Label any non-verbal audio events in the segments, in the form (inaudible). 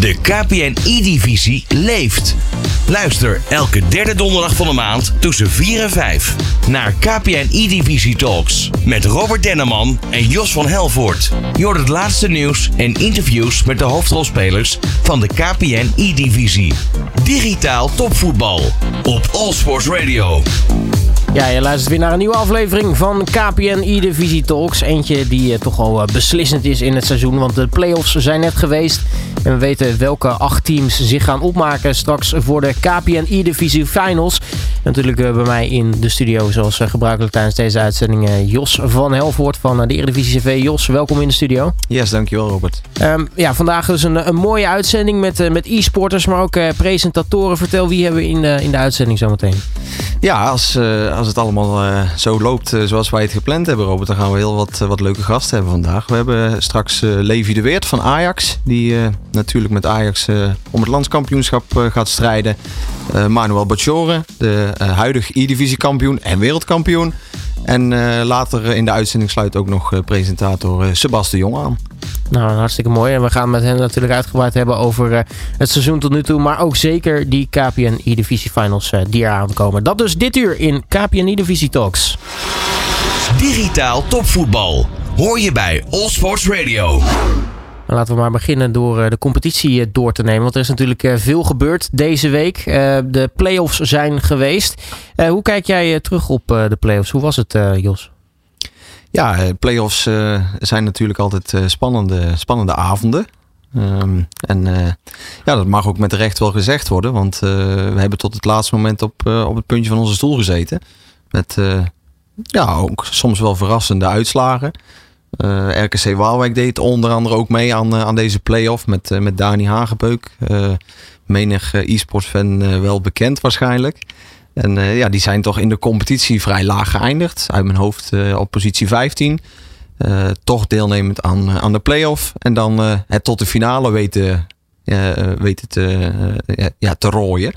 De KPN E-divisie leeft. Luister elke derde donderdag van de maand tussen 4 en 5 naar KPN E-divisie Talks met Robert Denneman en Jos van Helvoort. Je hoort het laatste nieuws en interviews met de hoofdrolspelers van de KPN E-divisie. Digitaal topvoetbal op All Sports Radio. Ja, je luistert weer naar een nieuwe aflevering van KPN E-Divisie Talks. Eentje die uh, toch al uh, beslissend is in het seizoen, want de play-offs zijn net geweest. En we weten welke acht teams zich gaan opmaken straks voor de KPN E-Divisie Finals. Natuurlijk uh, bij mij in de studio, zoals gebruikelijk tijdens deze uitzending, Jos van Helvoort van de Eredivisie CV. Jos, welkom in de studio. Yes, dankjewel Robert. Um, ja, vandaag dus een, een mooie uitzending met, met e-sporters, maar ook presentatoren. Vertel, wie hebben we in de, in de uitzending zometeen? Ja, als, als het allemaal uh, zo loopt uh, zoals wij het gepland hebben, Robert, dan gaan we heel wat, wat leuke gasten hebben vandaag. We hebben straks Levi de Weert van Ajax, die natuurlijk met Ajax om het landskampioenschap gaat strijden. Manuel Bacciore, de huidige E-divisie kampioen en wereldkampioen. En later in de uitzending sluit ook nog presentator Sebastian Jong aan. Nou, hartstikke mooi. En we gaan met hen natuurlijk uitgebreid hebben over uh, het seizoen tot nu toe. Maar ook zeker die KPN E-Divisie Finals uh, die eraan komen. Dat dus dit uur in KPN E-Divisie Talks. Digitaal topvoetbal. Hoor je bij All Sports Radio. Laten we maar beginnen door uh, de competitie door te nemen. Want er is natuurlijk veel gebeurd deze week. de play-offs zijn geweest. hoe kijk jij terug op de play-offs? Hoe was het, Jos? Ja, eh, play-offs zijn natuurlijk altijd spannende, spannende avonden. Um, en ja, dat mag ook met recht wel gezegd worden. Want we hebben tot het laatste moment op, op het puntje van onze stoel gezeten. Met ja, ook soms wel verrassende uitslagen. RKC Waalwijk deed onder andere ook mee aan, aan deze play-off met, met Dani Hagebeuk. menig e-sports fan wel bekend waarschijnlijk. En uh, ja, die zijn toch in de competitie vrij laag geëindigd. Uit mijn hoofd uh, op positie 15. Uh, eh, toch deelnemend aan, aan de play-off. En dan het tot de finale weten, weten te, ja, te rooien.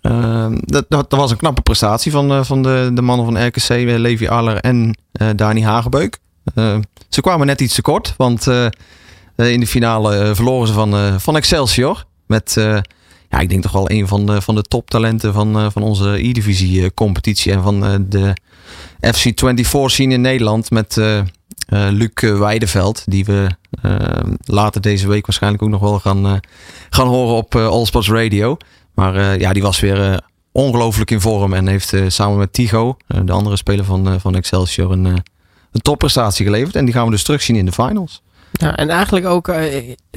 Dat, dat, dat, was een knappe prestatie van, van de, de mannen van RKC, Levi Aller en Dani Hagebeuk. Ze kwamen net iets te kort, want in de finale verloren ze van, van Excelsior. Met ja, ik denk toch wel een van de, van de toptalenten van, van onze E-divisie eh, competitie. En van de FC24 scene in Nederland met Luc Weideveld. Die we later deze week waarschijnlijk ook nog wel gaan, gaan horen op All Sports Radio. Maar ja, die was weer ongelooflijk in vorm. En heeft samen met Tigo, de andere speler van, van Excelsior, een, een topprestatie geleverd. En die gaan we dus terugzien in de finals. Ja, en eigenlijk ook uh,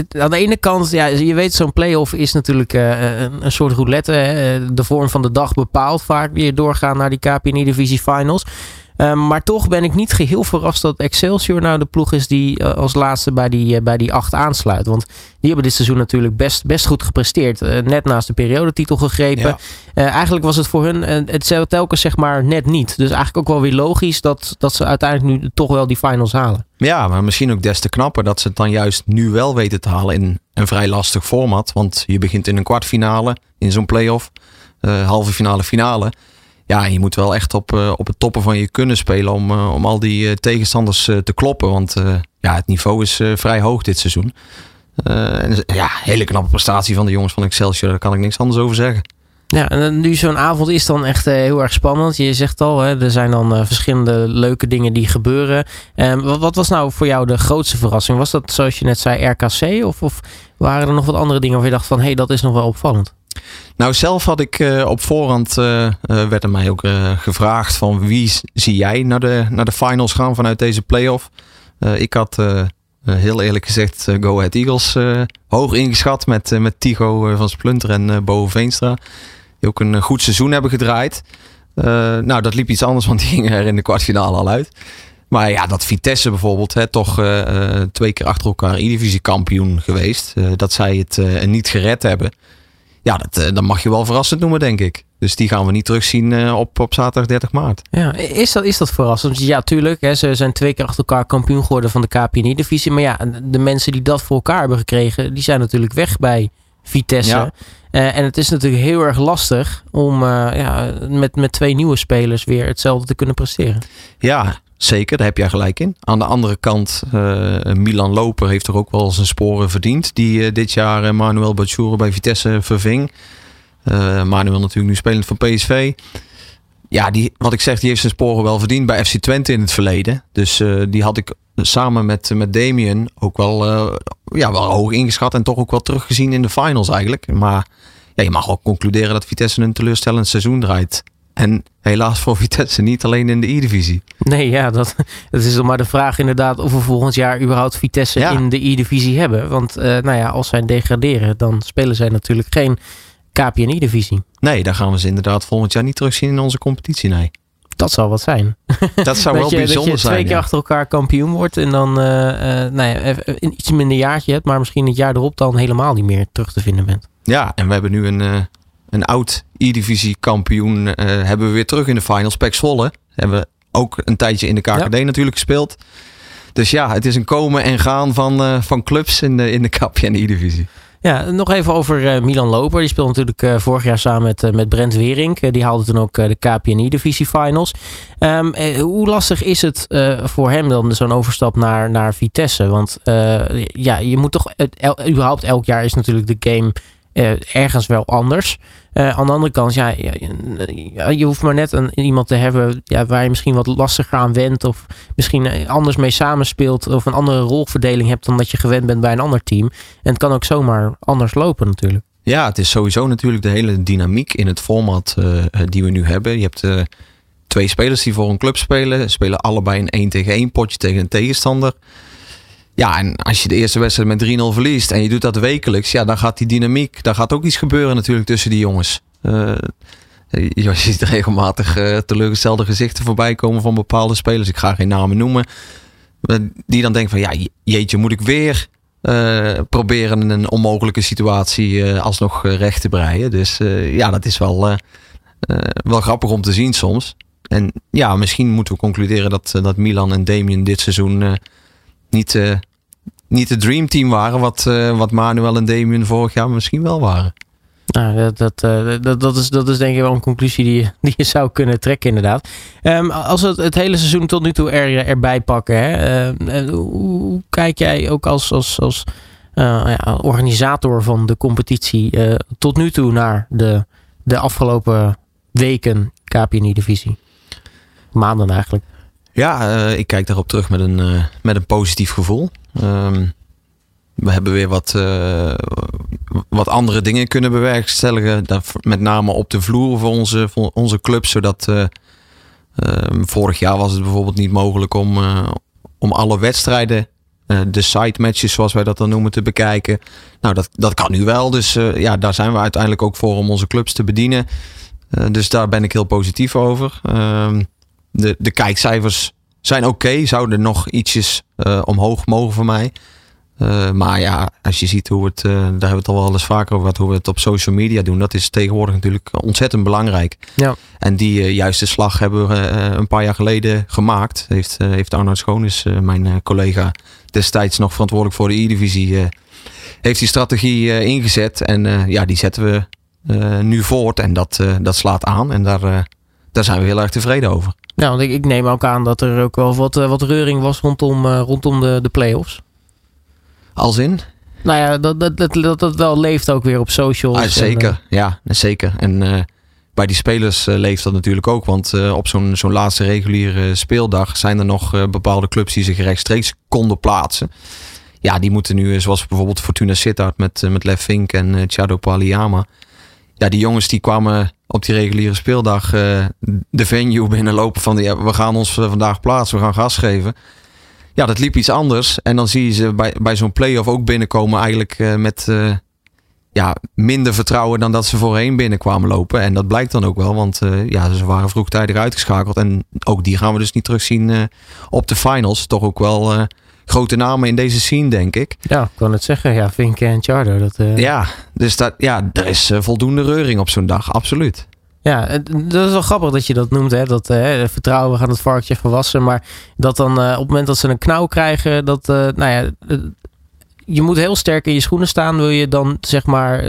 aan de ene kant, ja, je weet, zo'n play-off is natuurlijk uh, een, soort roulette. Hè? De vorm van de dag bepaalt vaak weer doorgaan naar die KPN-divisie finals. Um, maar toch ben ik niet geheel verrast dat Excelsior nou de ploeg is die uh, als laatste bij die, uh, bij die acht aansluit. Want die hebben dit seizoen natuurlijk best, best goed gepresteerd. Uh, net naast de periodetitel gegrepen. Ja. eigenlijk was het voor hun het telkens zeg maar net niet. Dus eigenlijk ook wel weer logisch dat, dat ze uiteindelijk nu toch wel die finals halen. Ja, maar misschien ook des te knapper dat ze het dan juist nu wel weten te halen in een vrij lastig format. Want je begint in een kwartfinale, in zo'n play-off, halve finale, finale ja, je moet wel echt op, uh, op het toppen van je kunnen spelen om, uh, om al die uh, tegenstanders te kloppen. Want ja, het niveau is vrij hoog dit seizoen. en ja, hele knappe prestatie van de jongens van Excelsior. Daar kan ik niks anders over zeggen. Ja, en nu zo'n avond is dan echt heel erg spannend. Je zegt al, hè, er zijn dan verschillende leuke dingen die gebeuren. Ehm, wat, wat, was nou voor jou de grootste verrassing? Was dat zoals je net zei RKC? Of, of waren er nog wat andere dingen waar je dacht van... hé, hey, dat is nog wel opvallend? Nou, zelf had ik uh, op voorhand, uh, werd er mij ook gevraagd van wie zie jij naar de, naar de finals gaan vanuit deze playoff. ik had heel eerlijk gezegd Go Ahead Eagles hoog ingeschat met, met Tigo van Splunter en Bo Veenstra. Die ook een goed seizoen hebben gedraaid. nou, dat liep iets anders, want die (laughs) gingen er in de kwartfinale al uit. Maar ja, dat Vitesse bijvoorbeeld, hè, toch twee keer achter elkaar E-divisie kampioen geweest. dat zij het niet gered hebben. Ja, dat, eh, dat mag je wel verrassend noemen, denk ik. Dus die gaan we niet terugzien eh, op, op zaterdag 30 maart. Ja, is dat, is dat verrassend? Ja, tuurlijk. Hè, ze zijn twee keer achter elkaar kampioen geworden van de KPN-divisie. Maar ja, de mensen die dat voor elkaar hebben gekregen, die zijn natuurlijk weg bij Vitesse. Ja. Uh, en het is natuurlijk heel erg lastig om uh, ja, met, met twee nieuwe spelers weer hetzelfde te kunnen presteren. Ja, zeker, daar heb jij gelijk in. Aan de andere kant, Milan Loper heeft er ook wel zijn sporen verdiend. Die dit jaar Manuel Batshuren bij Vitesse verving. Manuel natuurlijk nu spelend van PSV. Ja, die, wat ik zeg, die heeft zijn sporen wel verdiend bij FC Twente in het verleden. Dus die had ik samen met, met Damien ook wel, ja, wel hoog ingeschat. En toch ook wel teruggezien in de finals eigenlijk. Maar ja, je mag ook concluderen dat Vitesse een teleurstellend seizoen draait. En helaas voor (laughs) Vitesse niet alleen in de E-divisie. Nee, ja, dat, (laughs) dat is dan maar de vraag inderdaad of we volgend jaar überhaupt Vitesse in de E-divisie hebben. Want uh, nou ja, als zij degraderen, dan spelen zij natuurlijk geen KPN-E-divisie. Nee, daar gaan we ze inderdaad volgend jaar niet terugzien in onze competitie, nee. Dat zou wat zijn. (laughs) Dat zou wel je, bijzonder zijn. Dat je twee keer achter elkaar kampioen wordt en dan uh, uh, nou ja, een iets minder jaartje hebt, maar misschien het jaar erop dan helemaal niet meer terug te vinden bent. Ja, en we hebben nu een, een oud E-divisie kampioen hebben we weer terug in de finals. Pek Zwolle hebben we ook een tijdje in de KKD ja. natuurlijk gespeeld. Dus ja, het is een komen en gaan van, van clubs in de, in de KPN E-divisie. Ja, nog even over uh, Milan Loper. Die speelde natuurlijk uh, vorig jaar samen met, uh, met Brent Wering. die haalde toen ook de KPNI Divisie Finals. Um, hoe lastig is het voor hem dan zo'n overstap naar, naar Vitesse? Want ja, je moet toch... El, überhaupt elk jaar is natuurlijk de game ergens wel anders. Uh, aan de andere kant, ja, je hoeft maar net een, iemand te hebben ja, waar je misschien wat lastiger aan went. Of misschien anders mee samenspeelt. Of een andere rolverdeling hebt dan dat je gewend bent bij een ander team. En het kan ook zomaar anders lopen natuurlijk. Ja, het is sowieso natuurlijk de hele dynamiek in het format uh, die we nu hebben. Je hebt twee spelers die voor een club spelen. Spelen allebei een 1 tegen 1 potje tegen een tegenstander. Ja, en als je de eerste wedstrijd met 3-0 verliest en je doet dat wekelijks, ja, dan gaat die dynamiek, daar gaat ook iets gebeuren natuurlijk tussen die jongens. Uh, je ziet regelmatig uh, teleurgestelde gezichten voorbij komen van bepaalde spelers. Ik ga geen namen noemen. Die dan denken van ja, jeetje, moet ik weer uh, proberen een onmogelijke situatie alsnog recht te breien. Dus ja, dat is wel, wel grappig om te zien soms. En ja, misschien moeten we concluderen dat, dat Milan en Damien dit seizoen niet, uh, niet het dreamteam waren wat, uh, wat Manuel en Damien vorig jaar misschien wel waren. Nou, dat, dat, uh, dat, dat, is, dat is denk ik wel een conclusie die, (laughs) die je zou kunnen trekken, inderdaad. Um, als we het, het, hele seizoen tot nu toe er, erbij pakken, hè, hoe kijk jij ook als, als, als ja, organisator van de competitie tot nu toe naar de, de afgelopen weken KPNI-divisie? Maanden eigenlijk. Ja, uh, ik kijk daarop terug met een, uh, met een positief gevoel. Um, we hebben weer wat, uh, wat andere dingen kunnen bewerkstelligen. Met name op de vloer voor onze, voor onze club. Zodat um, vorig jaar was het bijvoorbeeld niet mogelijk om, om alle wedstrijden, de side matches zoals wij dat dan noemen, te bekijken. Nou, dat, dat kan nu wel. Dus ja, daar zijn we uiteindelijk ook voor om onze clubs te bedienen. dus daar ben ik heel positief over. Um, de, de kijkcijfers zijn oké. Zouden nog ietsjes uh, omhoog mogen voor mij. Uh, maar ja, als je ziet hoe het, uh, daar hebben we het al wel eens vaker over gehad, hoe we het op social media doen. Dat is tegenwoordig natuurlijk ontzettend belangrijk. Ja. En die juiste slag hebben we een paar jaar geleden gemaakt. Heeft, heeft Arnoud Schoonis, mijn collega, destijds nog verantwoordelijk voor de E-divisie, heeft die strategie ingezet. En ja, die zetten we nu voort en dat, dat slaat aan. En daar, daar zijn we heel erg tevreden over. Nou, want ik, ik, neem ook aan dat er ook wel wat, wat reuring was rondom, uh, rondom de, de play-offs. Als in? Nou ja, dat dat, dat, dat, dat wel leeft ook weer op socials. Ah, zeker, en, uh, ja, zeker. En uh, bij die spelers leeft dat natuurlijk ook. Want op zo'n zo'n laatste reguliere speeldag zijn er nog bepaalde clubs die zich rechtstreeks konden plaatsen. Ja, die moeten nu, zoals bijvoorbeeld Fortuna Sittard met, met Lef Vink en Chado Paliyama. Ja, die jongens die kwamen op die reguliere speeldag uh, de venue binnenlopen van ja, we gaan ons vandaag plaatsen, we gaan gas geven. Ja, dat liep iets anders. En dan zie je ze bij, bij zo'n play-off ook binnenkomen eigenlijk uh, met ja, minder vertrouwen dan dat ze voorheen binnenkwamen lopen. En dat blijkt dan ook wel, want ja, ze waren vroegtijdig uitgeschakeld. En ook die gaan we dus niet terugzien op de finals. Toch ook wel grote namen in deze scene, denk ik. Ja, ik kan het zeggen. Ja, Vink en Charter. Dat, uh... Ja, dus dat, ja, er is uh, voldoende reuring op zo'n dag, absoluut. Ja, dat is wel grappig dat je dat noemt. Hè? Dat uh, vertrouwen, we gaan het varkentje verwassen. Maar dat dan op het moment dat ze een knauw krijgen, dat, nou ja, je moet heel sterk in je schoenen staan. Wil je dan zeg maar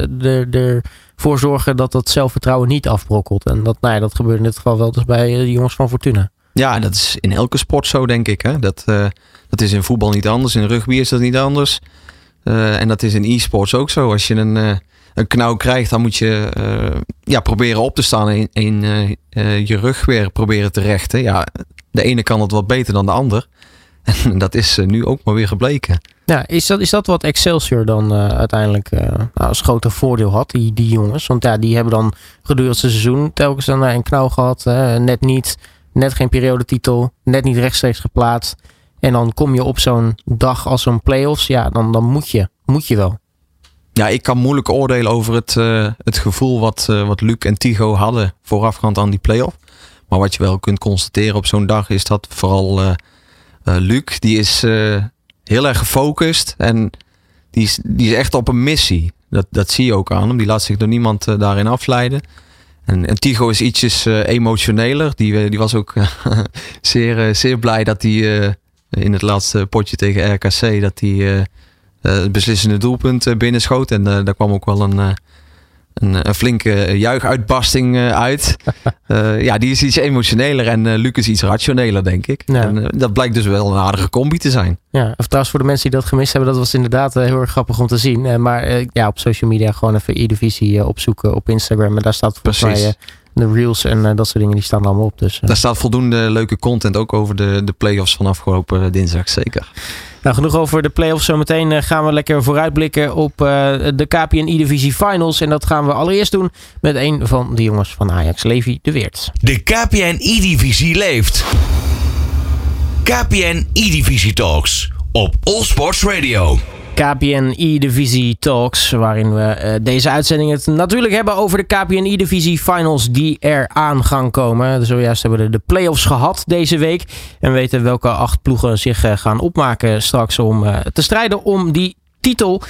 ervoor zorgen dat dat zelfvertrouwen niet afbrokkelt. En dat, nou ja, dat gebeurt in dit geval wel dus bij de jongens van Fortuna. Ja, dat is in elke sport zo, denk ik. Hè? Dat, uh, dat is in voetbal niet anders. In rugby is dat niet anders. Uh, en dat is in e-sports ook zo. Als je een, uh, een knauw krijgt, dan moet je ja, proberen op te staan en in, je rug weer proberen te rechten. Ja, de ene kan het wat beter dan de ander. (laughs) En dat is nu ook maar weer gebleken. Ja, is dat, is dat wat Excelsior dan uiteindelijk nou, als groter voordeel had, die, die jongens? Want ja, die hebben dan gedurende het seizoen telkens dan een knauw gehad. net niet net geen periodetitel, net niet rechtstreeks geplaatst. En dan kom je op zo'n dag als zo'n playoffs, ja, dan, dan moet, je, moet je wel. Ja, ik kan moeilijk oordelen over het, uh, het gevoel wat, uh, wat Luc en Tigo hadden voorafgaand aan die playoff. Maar wat je wel kunt constateren op zo'n dag is dat vooral uh, Luc, die is heel erg gefocust en die is, die is echt op een missie. Dat, dat zie je ook aan hem. Die laat zich door niemand daarin afleiden. En, Tigo is ietsjes uh, emotioneler. Die, eh, die was ook (laughs) zeer, uh, zeer blij dat hij in het laatste potje tegen RKC dat hij het beslissende doelpunt binnenschoot. En daar kwam ook wel een, een, een flinke juichuitbarsting uit. (laughs) ja, die is iets emotioneler en Lucas iets rationeler, denk ik. En dat blijkt dus wel een aardige combi te zijn. Ja, of trouwens voor de mensen die dat gemist hebben, dat was inderdaad heel erg grappig om te zien. maar ja, op social media gewoon even E-Divisie opzoeken op Instagram. En daar staat volgens mij de reels en dat soort dingen, die staan allemaal op. Dus, Daar staat voldoende leuke content ook over de, de playoffs van afgelopen dinsdag, zeker. Nou, genoeg over de playoffs. Zometeen gaan we lekker vooruitblikken op de KPN E-Divisie Finals. En dat gaan we allereerst doen met een van de jongens van Ajax, Levi de Weert. De KPN E-Divisie leeft. KPN E-Divisie Talks op All Sports Radio. KPN E-Divisie Talks, waarin we uh, deze uitzending het natuurlijk hebben over de KPN E-Divisie Finals die er aan gaan komen. Zojuist hebben we de playoffs gehad deze week en weten welke acht ploegen zich uh, gaan opmaken straks om uh, te strijden om die titel.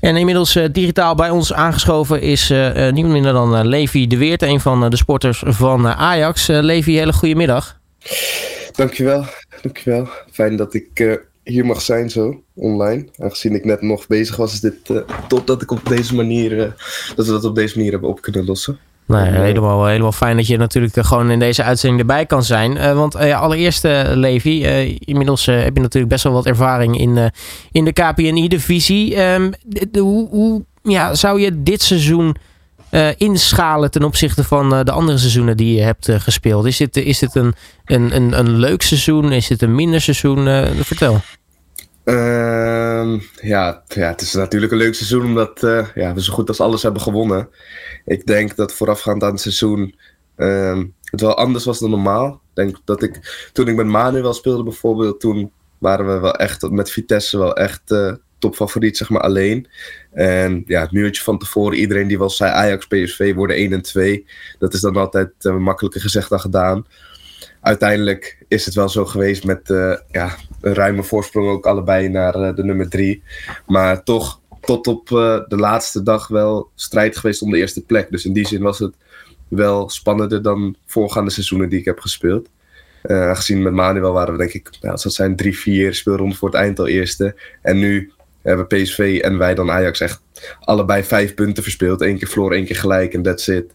En inmiddels digitaal bij ons aangeschoven is niemand minder dan Levi de Weert, een van de sporters van Ajax. Levi, hele goede middag. Dankjewel, dankjewel. Fijn dat ik hier mag zijn zo, online. Aangezien ik net nog bezig was, is dit uh, top dat ik op deze manier, uh, dat we dat op deze manier hebben op kunnen lossen. Nee, helemaal, helemaal fijn dat je natuurlijk gewoon in deze uitzending erbij kan zijn. Uh, want allereerst, Levi, inmiddels heb je natuurlijk best wel wat ervaring in, in de KPNI-divisie. Um, hoe, hoe ja, zou je dit seizoen inschalen ten opzichte van de andere seizoenen die je hebt gespeeld? Is dit, is dit een, een, een, een leuk seizoen? Is dit een minder seizoen? vertel. Uh, ja, ja, het is natuurlijk een leuk seizoen omdat uh, ja, we zo goed als alles hebben gewonnen. Ik denk dat voorafgaand aan het seizoen uh, het wel anders was dan normaal. Denk dat ik, toen ik met Manuel speelde bijvoorbeeld, toen waren we wel echt met Vitesse wel echt uh, topfavoriet, zeg maar, alleen. En ja, het muurtje van tevoren, iedereen die wel zei Ajax, PSV worden 1 en 2. Dat is dan altijd uh, makkelijker gezegd dan gedaan uiteindelijk is het wel zo geweest met uh, ja, een ruime voorsprong ook allebei naar uh, de nummer drie. Maar toch tot op uh, de laatste dag wel strijd geweest om de eerste plek. Dus in die zin was het wel spannender dan voorgaande seizoenen die ik heb gespeeld. gezien met Manuel waren we denk ik, nou, dat zijn drie, vier speelronden voor het eind al eerste. En nu hebben PSV en wij dan Ajax echt allebei vijf punten verspeeld. Eén keer verloren, één keer gelijk en that's it.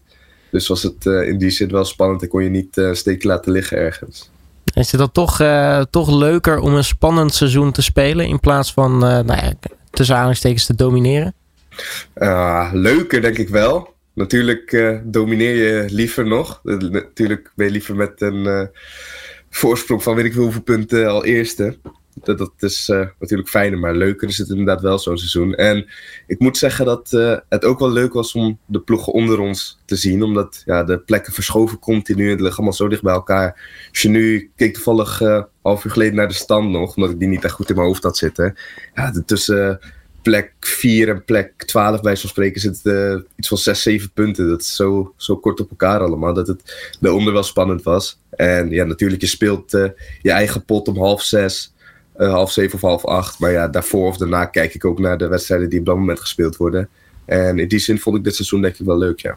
Dus was het uh, in die zin wel spannend en kon je niet uh, steekje laten liggen ergens. Is het dan toch, uh, toch leuker om een spannend seizoen te spelen in plaats van nou ja, tussen aanhalingstekens te domineren? Ah, leuker denk ik wel. Natuurlijk domineer je liever nog. natuurlijk ben je liever met een voorsprong van weet ik hoeveel punten al eerste dat, dat is uh, natuurlijk fijner, maar leuker is het inderdaad wel zo'n seizoen. En ik moet zeggen dat uh, het ook wel leuk was om de ploegen onder ons te zien, omdat ja, de plekken verschoven continu, het ligt allemaal zo dicht bij elkaar. Als je nu, keek toevallig uh, half uur geleden naar de stand nog, omdat ik die niet echt goed in mijn hoofd had zitten. Ja, tussen plek 4 en plek 12 bij zo'n spreken zit iets van 6, 7 punten. Dat is zo, zo kort op elkaar allemaal. Dat het daaronder wel spannend was. En ja, natuurlijk, je speelt je eigen pot om half zes. Uh, half zeven of half acht. Maar ja, daarvoor of daarna kijk ik ook naar de wedstrijden die op dat moment gespeeld worden. En in die zin vond ik dit seizoen denk ik wel leuk, ja.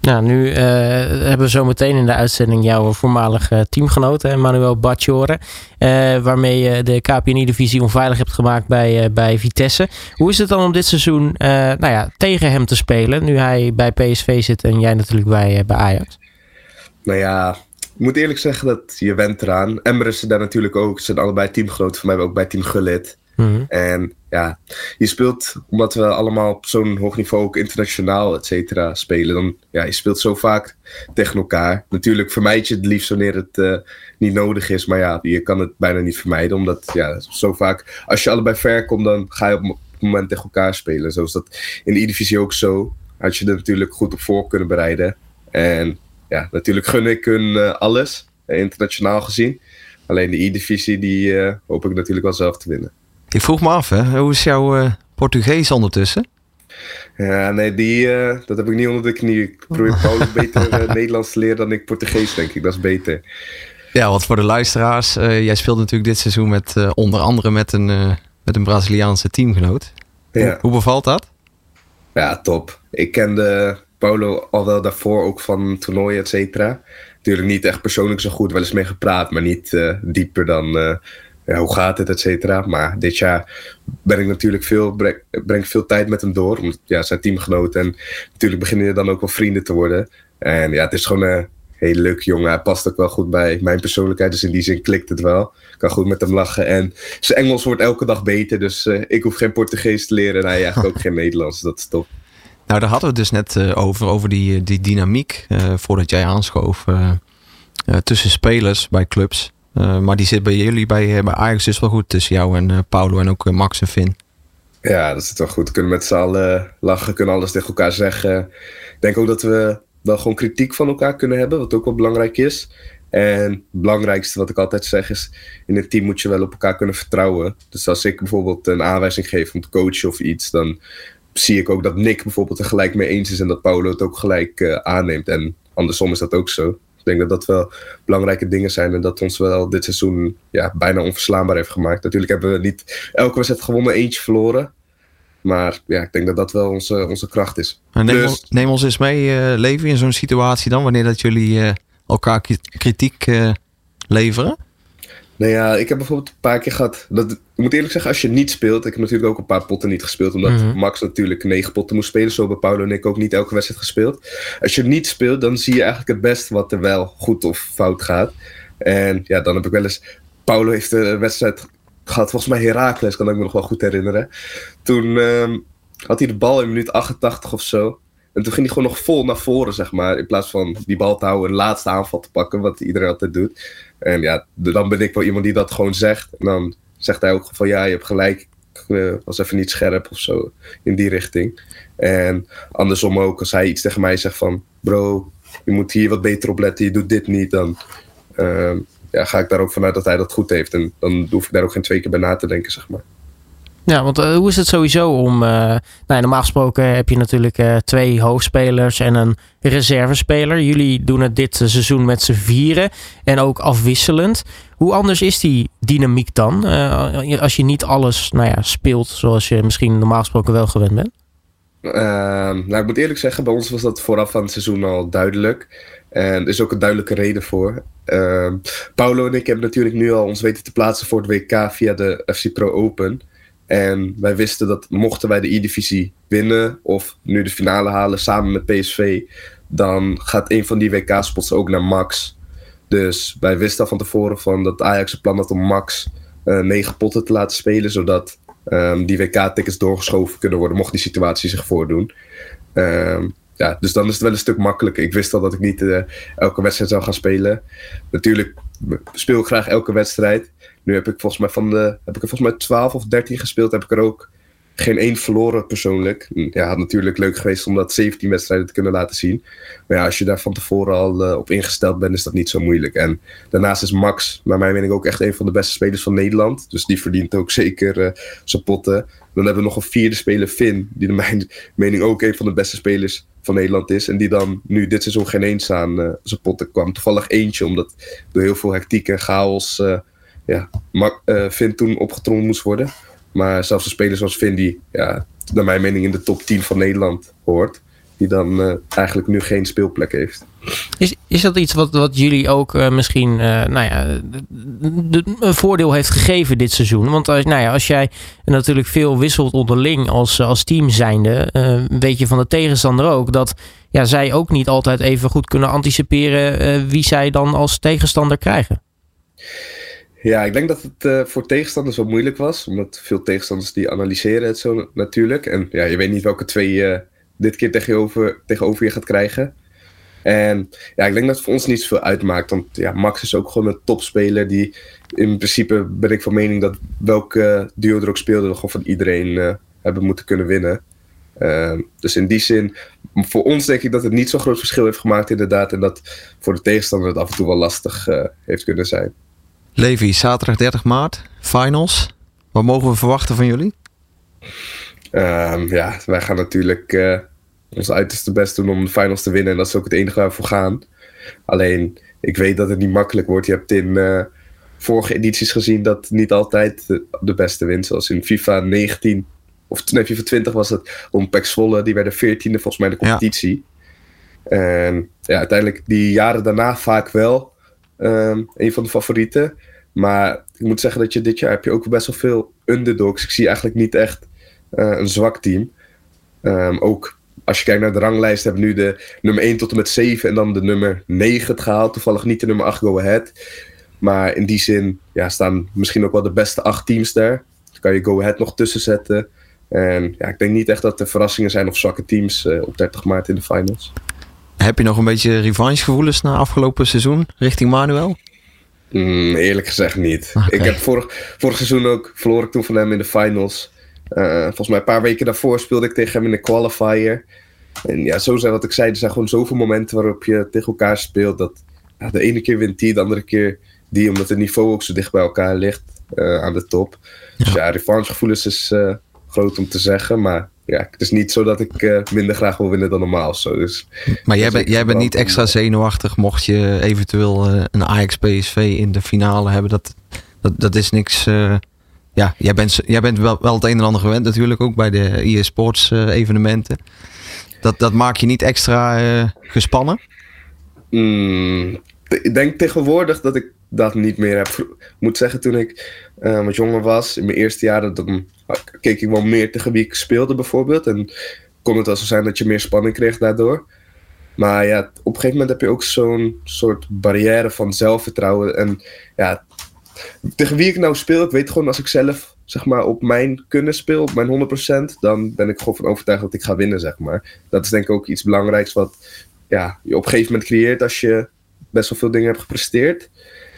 Nou, nu uh, hebben we zo meteen in de uitzending jouw voormalige teamgenoot, Manuel. Uh, waarmee je de KPNI-divisie onveilig hebt gemaakt bij, bij Vitesse. Hoe is het dan om dit seizoen nou ja, tegen hem te spelen? Nu hij bij PSV zit en jij natuurlijk bij, bij Ajax. Nou ja, moet eerlijk zeggen dat je went eraan. Emmer is er daar natuurlijk ook. Ze zijn allebei teamgenoten van mij, ook bij Team Gullit. Mhm. En ja, je speelt, omdat we allemaal op zo'n hoog niveau ook internationaal, et cetera, spelen. Dan, ja, je speelt zo vaak tegen elkaar. Natuurlijk vermijd je het liefst wanneer het eh, niet nodig is. Maar ja, je kan het bijna niet vermijden. Omdat ja, zo vaak, als je allebei ver komt, dan ga je op het moment tegen elkaar spelen. Zo is dat in de E-divisie ook zo. Had je er natuurlijk goed op voor kunnen bereiden. En ja, natuurlijk gun ik hun eh, alles, eh, internationaal gezien. Alleen de E-divisie, die eh, hoop ik natuurlijk wel zelf te winnen. Ik vroeg me af, hè, hoe is jouw Portugees ondertussen? Ja, nee, die, dat heb ik niet onder de knie. Ik probeer Paulus beter (laughs) Nederlands te leren dan ik Portugees, denk ik. Dat is beter. Ja, want voor de luisteraars, jij speelt natuurlijk dit seizoen met onder andere met een, met een Braziliaanse teamgenoot. Ja. Hoe, hoe bevalt dat? Ja, top. Ik kende Paulo al wel daarvoor ook van toernooien, et cetera. Natuurlijk niet echt persoonlijk zo goed, wel eens mee gepraat, maar niet eh, dieper dan eh, ja, hoe gaat het, et cetera. Maar dit jaar ben ik natuurlijk veel, breng, breng ik veel tijd met hem door. Omdat, ja, zijn teamgenoot en natuurlijk beginnen je dan ook wel vrienden te worden. En ja, het is gewoon een hele leuke jongen. Hij past ook wel goed bij mijn persoonlijkheid, dus in die zin klikt het wel. Ik kan goed met hem lachen en zijn Engels wordt elke dag beter, dus eh, ik hoef geen Portugees te leren en hij eigenlijk (laughs) ook geen Nederlands. Dat is top. Nou, daar hadden we het dus net eh, over, over die, die dynamiek eh, voordat jij aanschoof eh, eh, tussen spelers bij clubs. Eh, maar die zit bij jullie bij, eh, bij Ajax dus wel goed tussen jou en eh, Paulo en ook eh, Max en Finn. Ja, dat is wel goed. We kunnen met z'n allen lachen, kunnen alles tegen elkaar zeggen. Ik denk ook dat we wel gewoon kritiek van elkaar kunnen hebben, wat ook wel belangrijk is. En het belangrijkste wat ik altijd zeg is, in een team moet je wel op elkaar kunnen vertrouwen. Dus als ik bijvoorbeeld een aanwijzing geef om te coachen of iets, dan zie ik ook dat Nick bijvoorbeeld er gelijk mee eens is en dat Paulo het ook gelijk eh, aanneemt. En andersom is dat ook zo. Ik denk dat dat wel belangrijke dingen zijn en dat ons wel dit seizoen ja, bijna onverslaanbaar heeft gemaakt. Natuurlijk hebben we niet elke wedstrijd gewonnen, eentje verloren. Maar ja, ik denk dat dat wel onze, onze kracht is. Neem, Dus- ons, neem ons eens mee, eh, leven in zo'n situatie dan, wanneer dat jullie eh, elkaar kritiek leveren? Nou ja, ik heb bijvoorbeeld een paar keer gehad. Dat, ik moet eerlijk zeggen, als je niet speelt. Ik heb natuurlijk ook een paar potten niet gespeeld. Omdat Mhm. Max natuurlijk negen potten moest spelen. Zo hebben Paulo en ik ook niet elke wedstrijd gespeeld. Als je niet speelt, dan zie je eigenlijk het best wat er wel goed of fout gaat. En ja, dan heb ik wel eens. Paulo heeft een wedstrijd gehad, volgens mij Herakles, kan ik me nog wel goed herinneren. Toen ehm, had hij de bal in minuut 88 of zo. En toen ging hij gewoon nog vol naar voren, zeg maar. In plaats van die bal te houden en een laatste aanval te pakken, wat iedereen altijd doet. En ja, dan ben ik wel iemand die dat gewoon zegt. En dan zegt hij ook van ja, je hebt gelijk. Ik eh, was even niet scherp of zo in die richting. En andersom ook, als hij iets tegen mij zegt van bro, je moet hier wat beter op letten, je doet dit niet, dan ehm, ja, ga ik daar ook vanuit dat hij dat goed heeft. En dan hoef ik daar ook geen twee keer bij na te denken, zeg maar. Ja, want eh, hoe is het sowieso om... eh, nou, normaal gesproken heb je natuurlijk twee hoofdspelers en een reservespeler. Jullie doen het dit seizoen met z'n vieren en ook afwisselend. Hoe anders is die dynamiek dan? eh, als je niet alles nou ja, speelt zoals je misschien normaal gesproken wel gewend bent? Ehm, nou, ik moet eerlijk zeggen, bij ons was dat vooraf aan het seizoen al duidelijk. En er is ook een duidelijke reden voor. Ehm, Paulo en ik hebben natuurlijk nu al ons weten te plaatsen voor het WK via de FC Pro Open. En wij wisten dat mochten wij de E-divisie winnen of nu de finale halen samen met PSV, dan gaat een van die WK-spots ook naar Max. Dus wij wisten al van tevoren van dat Ajax een plan had om Max eh, negen potten te laten spelen, zodat ehm, die WK-tickets doorgeschoven kunnen worden, mocht die situatie zich voordoen. Ehm, ja, dus dan is het wel een stuk makkelijker. Ik wist al dat ik niet eh, elke wedstrijd zou gaan spelen. Natuurlijk speel ik graag elke wedstrijd. Nu heb ik volgens mij van de heb ik er volgens mij 12 of 13 gespeeld, heb ik er ook geen één verloren persoonlijk. Ja, had natuurlijk leuk geweest om dat 17 wedstrijden te kunnen laten zien. Maar ja, als je daar van tevoren al eh, op ingesteld bent, is dat niet zo moeilijk. En daarnaast is Max, naar mijn mening, ook echt een van de beste spelers van Nederland. Dus die verdient ook (laughs) zeker eh, zijn potten. Dan hebben we nog een vierde speler, Finn, die naar mijn (laughs) mening ook een van de beste spelers van Nederland is. En die dan nu dit seizoen geen eens aan eh, zijn potten kwam. Toevallig eentje, omdat door heel veel hectiek en chaos ja, Finn toen opgetrommeld moest worden. Maar zelfs een speler zoals die ja, naar mijn mening in de top 10 van Nederland hoort. Die dan eh, eigenlijk nu geen speelplek heeft. Is, is dat iets wat, wat jullie ook eh, misschien eh, nou ja, een voordeel heeft gegeven dit seizoen? Want als, nou ja, als jij natuurlijk veel wisselt onderling als, als team zijnde, weet je van de tegenstander ook dat ja, zij ook niet altijd even goed kunnen anticiperen wie zij dan als tegenstander krijgen. Ja, ik denk dat het voor tegenstanders wel moeilijk was. Omdat veel tegenstanders die analyseren het zo natuurlijk. En ja, je weet niet welke twee je dit keer tegenover, tegenover je gaat krijgen. En ja, ik denk dat het voor ons niet zoveel uitmaakt. Want ja, Max is ook gewoon een topspeler die in principe ben ik van mening dat welke duo er ook speelde, gewoon van iedereen uh, hebben moeten kunnen winnen. Uh, dus in die zin, voor ons denk ik dat het niet zo'n groot verschil heeft gemaakt inderdaad. En dat voor de tegenstander het af en toe wel lastig uh, heeft kunnen zijn. Levi, zaterdag 30 maart, finals. Wat mogen we verwachten van jullie? Um, ja, wij gaan natuurlijk uh, ons uiterste best doen om de finals te winnen. En dat is ook het enige waar we voor gaan. Alleen, ik weet dat het niet makkelijk wordt. Je hebt in uh, vorige edities gezien dat niet altijd de, de, beste wint. Zoals in FIFA 19, of nee, FIFA 20 was het om Pek Zwolle. Die werden 14e volgens mij de competitie. Ja. En ja, uiteindelijk die jaren daarna vaak wel um, een van de favorieten. Maar ik moet zeggen dat je dit jaar heb je ook best wel veel underdogs. Ik zie eigenlijk niet echt uh, een zwak team. Um, ook als je kijkt naar de ranglijst, hebben we nu de nummer 1 tot en met 7 en dan de nummer 9 het gehaald. Toevallig niet de nummer 8 Go Ahead. Maar in die zin ja, staan misschien ook wel de beste 8 teams daar. Dan kan je Go Ahead nog tussen zetten. En ja, ik denk niet echt dat er verrassingen zijn of zwakke teams uh, op 30 maart in de finals. Heb je nog een beetje revanchegevoelens na afgelopen seizoen richting Manuel? Mm, eerlijk gezegd niet. Okay. Ik heb vorig, vorig seizoen ook verloren ik toen van hem in de finals. Uh, volgens mij een paar weken daarvoor speelde ik tegen hem in de qualifier. En ja, zo zijn wat ik zei, er zijn gewoon zoveel momenten waarop je tegen elkaar speelt. Dat ja, de ene keer wint die, de andere keer die, omdat het niveau ook zo dicht bij elkaar ligt uh, aan de top. Ja. Dus ja, revanchegevoelens is uh, groot om te zeggen, maar ja, het is niet zo dat ik uh, minder graag wil winnen dan normaal. Zo. Dus, maar jij, ben, jij bent niet extra zenuwachtig mocht je eventueel uh, een Ajax PSV in de finale hebben. Dat, dat, dat is niks. Uh, ja, jij bent, jij bent wel, wel het een en ander gewend natuurlijk ook bij de EA Sports evenementen. Dat, dat maakt je niet extra gespannen? Mm, ik denk tegenwoordig dat ik dat niet meer heb. Ik moet zeggen, toen ik uh, wat jonger was, in mijn eerste jaren, dan keek ik wel meer tegen wie ik speelde bijvoorbeeld. En kon het wel zo zijn dat je meer spanning kreeg daardoor. Maar ja, op een gegeven moment heb je ook zo'n soort barrière van zelfvertrouwen. En ja, tegen wie ik nou speel, ik weet gewoon als ik zelf zeg maar, op mijn kunnen speel, op mijn 100%, dan ben ik gewoon van overtuigd dat ik ga winnen, zeg maar. Dat is denk ik ook iets belangrijks wat ja, je op een gegeven moment creëert als je best wel veel dingen hebt gepresteerd.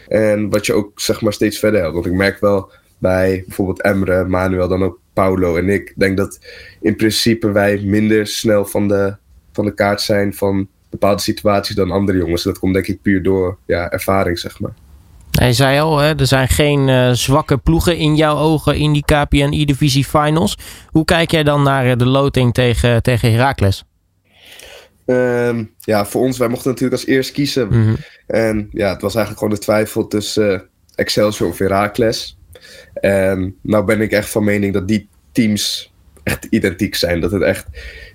En wat je ook zeg maar steeds verder helpt. Want ik merk wel bij bijvoorbeeld Emre, Manuel, dan ook Paulo en ik. denk dat in principe wij minder snel van de, van de kaart zijn van bepaalde situaties dan andere jongens. Dat komt denk ik puur door ja, ervaring, zeg maar. Hij zei al, hè, er zijn geen uh, zwakke ploegen in jouw ogen in die KPN E-Divisie Finals. Hoe kijk jij dan naar de loting tegen, tegen Heracles? Um, ja, voor ons, wij mochten natuurlijk als eerst kiezen. Mm -hmm. En ja, het was eigenlijk gewoon de twijfel tussen uh, Excelsior of Heracles. En nou ben ik echt van mening dat die teams echt identiek zijn. Dat het echt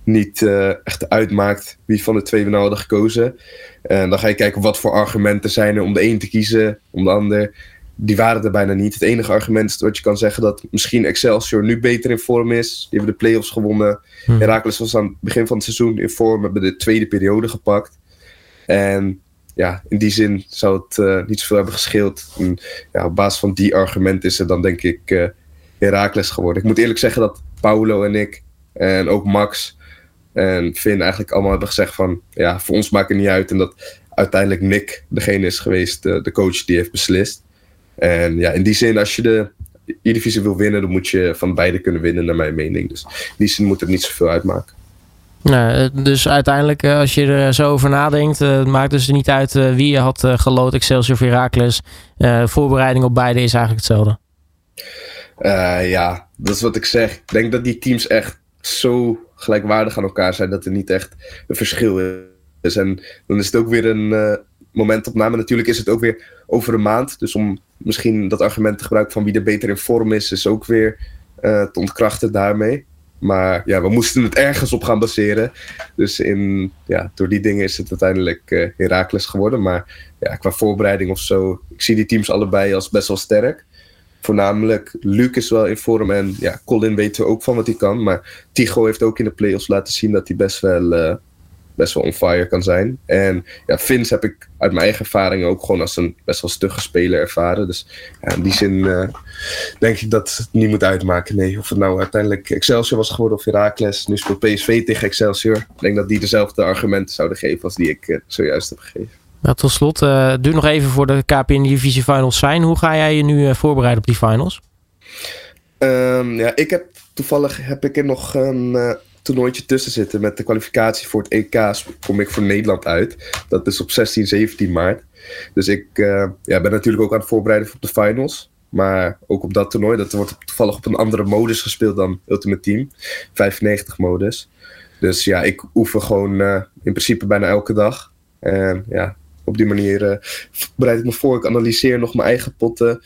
niet uh, echt uitmaakt wie van de twee we nou hadden gekozen. En dan ga je kijken wat voor argumenten zijn er om de een te kiezen, om de ander die waren er bijna niet. Het enige argument is wat je kan zeggen dat misschien Excelsior nu beter in vorm is. Die hebben de play-offs gewonnen. Hmm. Herakles was aan het begin van het seizoen in vorm, hebben de tweede periode gepakt. En ja, in die zin zou het uh, niet zoveel hebben gescheeld. En, ja, op basis van die argument is het dan denk ik uh, Herakles geworden. Ik moet eerlijk zeggen dat Paulo en ik en ook Max en Finn eigenlijk allemaal hebben gezegd van ja, voor ons maakt het niet uit. En dat uiteindelijk Nick degene is geweest, uh, de coach die heeft beslist. En ja, in die zin, als je de E-divisie wil winnen, dan moet je van beide kunnen winnen, naar mijn mening. Dus in die zin moet het niet zoveel uitmaken. Nou, dus uiteindelijk, als je er zo over nadenkt, het maakt dus niet uit wie je had geloot, Excelsior of Heracles. voorbereiding op beide is eigenlijk hetzelfde. Uh, ja, dat is wat ik zeg. Ik denk dat die teams echt zo gelijkwaardig aan elkaar zijn dat er niet echt een verschil is. En dan is het ook weer een uh, momentopname. Natuurlijk is het ook weer over een maand. Dus om misschien dat argument te gebruiken van wie er beter in vorm is, is ook weer uh, te ontkrachten daarmee. Maar ja, we moesten het ergens op gaan baseren. Dus in, ja, door die dingen is het uiteindelijk uh, Herakles geworden. Maar ja, qua voorbereiding of zo, ik zie die teams allebei als best wel sterk. Voornamelijk Luc is wel in vorm en ja, Colin weten we ook van wat hij kan. Maar Tigo heeft ook in de playoffs laten zien dat hij best wel uh, best wel on fire kan zijn. En ja, Vince heb ik uit mijn eigen ervaring ook gewoon als een best wel stugge speler ervaren. Dus ja, in die zin denk ik dat het niet moet uitmaken. Nee, of het nou uiteindelijk Excelsior was geworden of Heracles. Nu speelt PSV tegen Excelsior. Ik denk dat die dezelfde argumenten zouden geven als die ik zojuist heb gegeven. Nou, tot slot, uh, duur nog even voor de KPN Divisie Finals zijn. Hoe ga jij je nu voorbereiden op die finals? Um, ja, ik heb toevallig heb ik er nog een toernooitje tussen zitten met de kwalificatie voor het EK. Kom ik voor Nederland uit. Dat is op 16, 17 maart. Dus ik uh, ja, ben natuurlijk ook aan het voorbereiden op de finals. Maar ook op dat toernooi, dat wordt toevallig op een andere modus gespeeld dan Ultimate Team. 95 modus. Dus ja, ik oefen gewoon uh, in principe bijna elke dag. En ja, op die manier bereid ik me voor. Ik analyseer nog mijn eigen potten.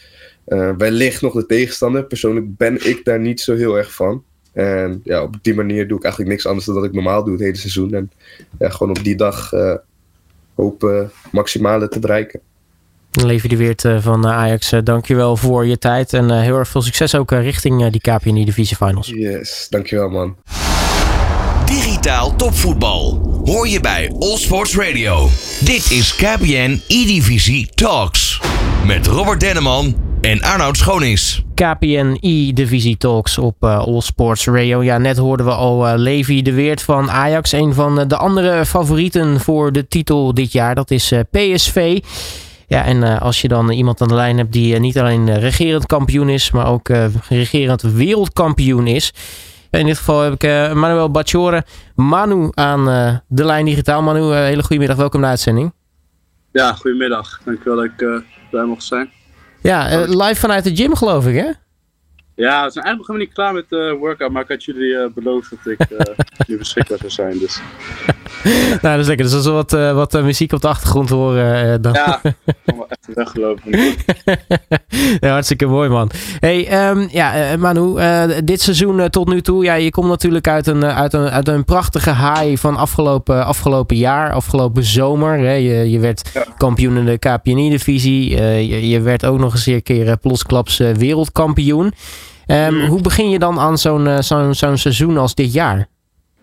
Uh, wellicht nog de tegenstander. Persoonlijk ben ik daar niet zo heel erg van. En ja, op die manier doe ik eigenlijk niks anders dan dat ik normaal doe het hele seizoen. En ja, gewoon op die dag uh, hopen maximale te bereiken. Levi de Weert van Ajax, dankjewel voor je tijd. En heel erg veel succes ook richting die KPN Divisie Finals. Yes, dankjewel man. Digitaal topvoetbal. Hoor je bij All Sports Radio. Dit is KPN E-Divisie Talks. Met Robert Denneman en Arnoud Schonings. KPN E-Divisie Talks op uh, All Sports Radio. Ja, net hoorden we al uh, Levi de Weert van Ajax. Een van de andere favorieten voor de titel dit jaar. Dat is PSV. Ja, en als je dan iemand aan de lijn hebt die niet alleen regerend kampioen is, maar ook regerend wereldkampioen is. In dit geval heb ik Manuel Bacciore, Manu aan de lijn digitaal. Manu, hele goede middag. Welkom naar de uitzending. Ja, goedemiddag. Dankjewel dat ik bij mocht zijn. Ja, uh, live vanuit de gym geloof ik hè? Ja, we zijn eigenlijk nog niet klaar met de workout, maar ik had jullie uh, beloofd dat ik (laughs) nu beschikbaar zou zijn. Dus. (laughs) nou, dat is lekker. Dus als we wat, wat muziek op de achtergrond horen, dan... Ja, (laughs) kom wel echt weggelopen. ja, hartstikke mooi, man. Hey, um, ja, Manu, dit seizoen tot nu toe, ja, je komt natuurlijk uit een, uit een, uit een prachtige high van afgelopen, afgelopen jaar, afgelopen zomer. Hè. Je, je werd ja. kampioen in de KPNI-divisie. Je, je, werd ook nog eens een keer plotsklaps wereldkampioen. Um, mm. Hoe begin je dan aan zo'n uh, zo'n zo'n seizoen als dit jaar?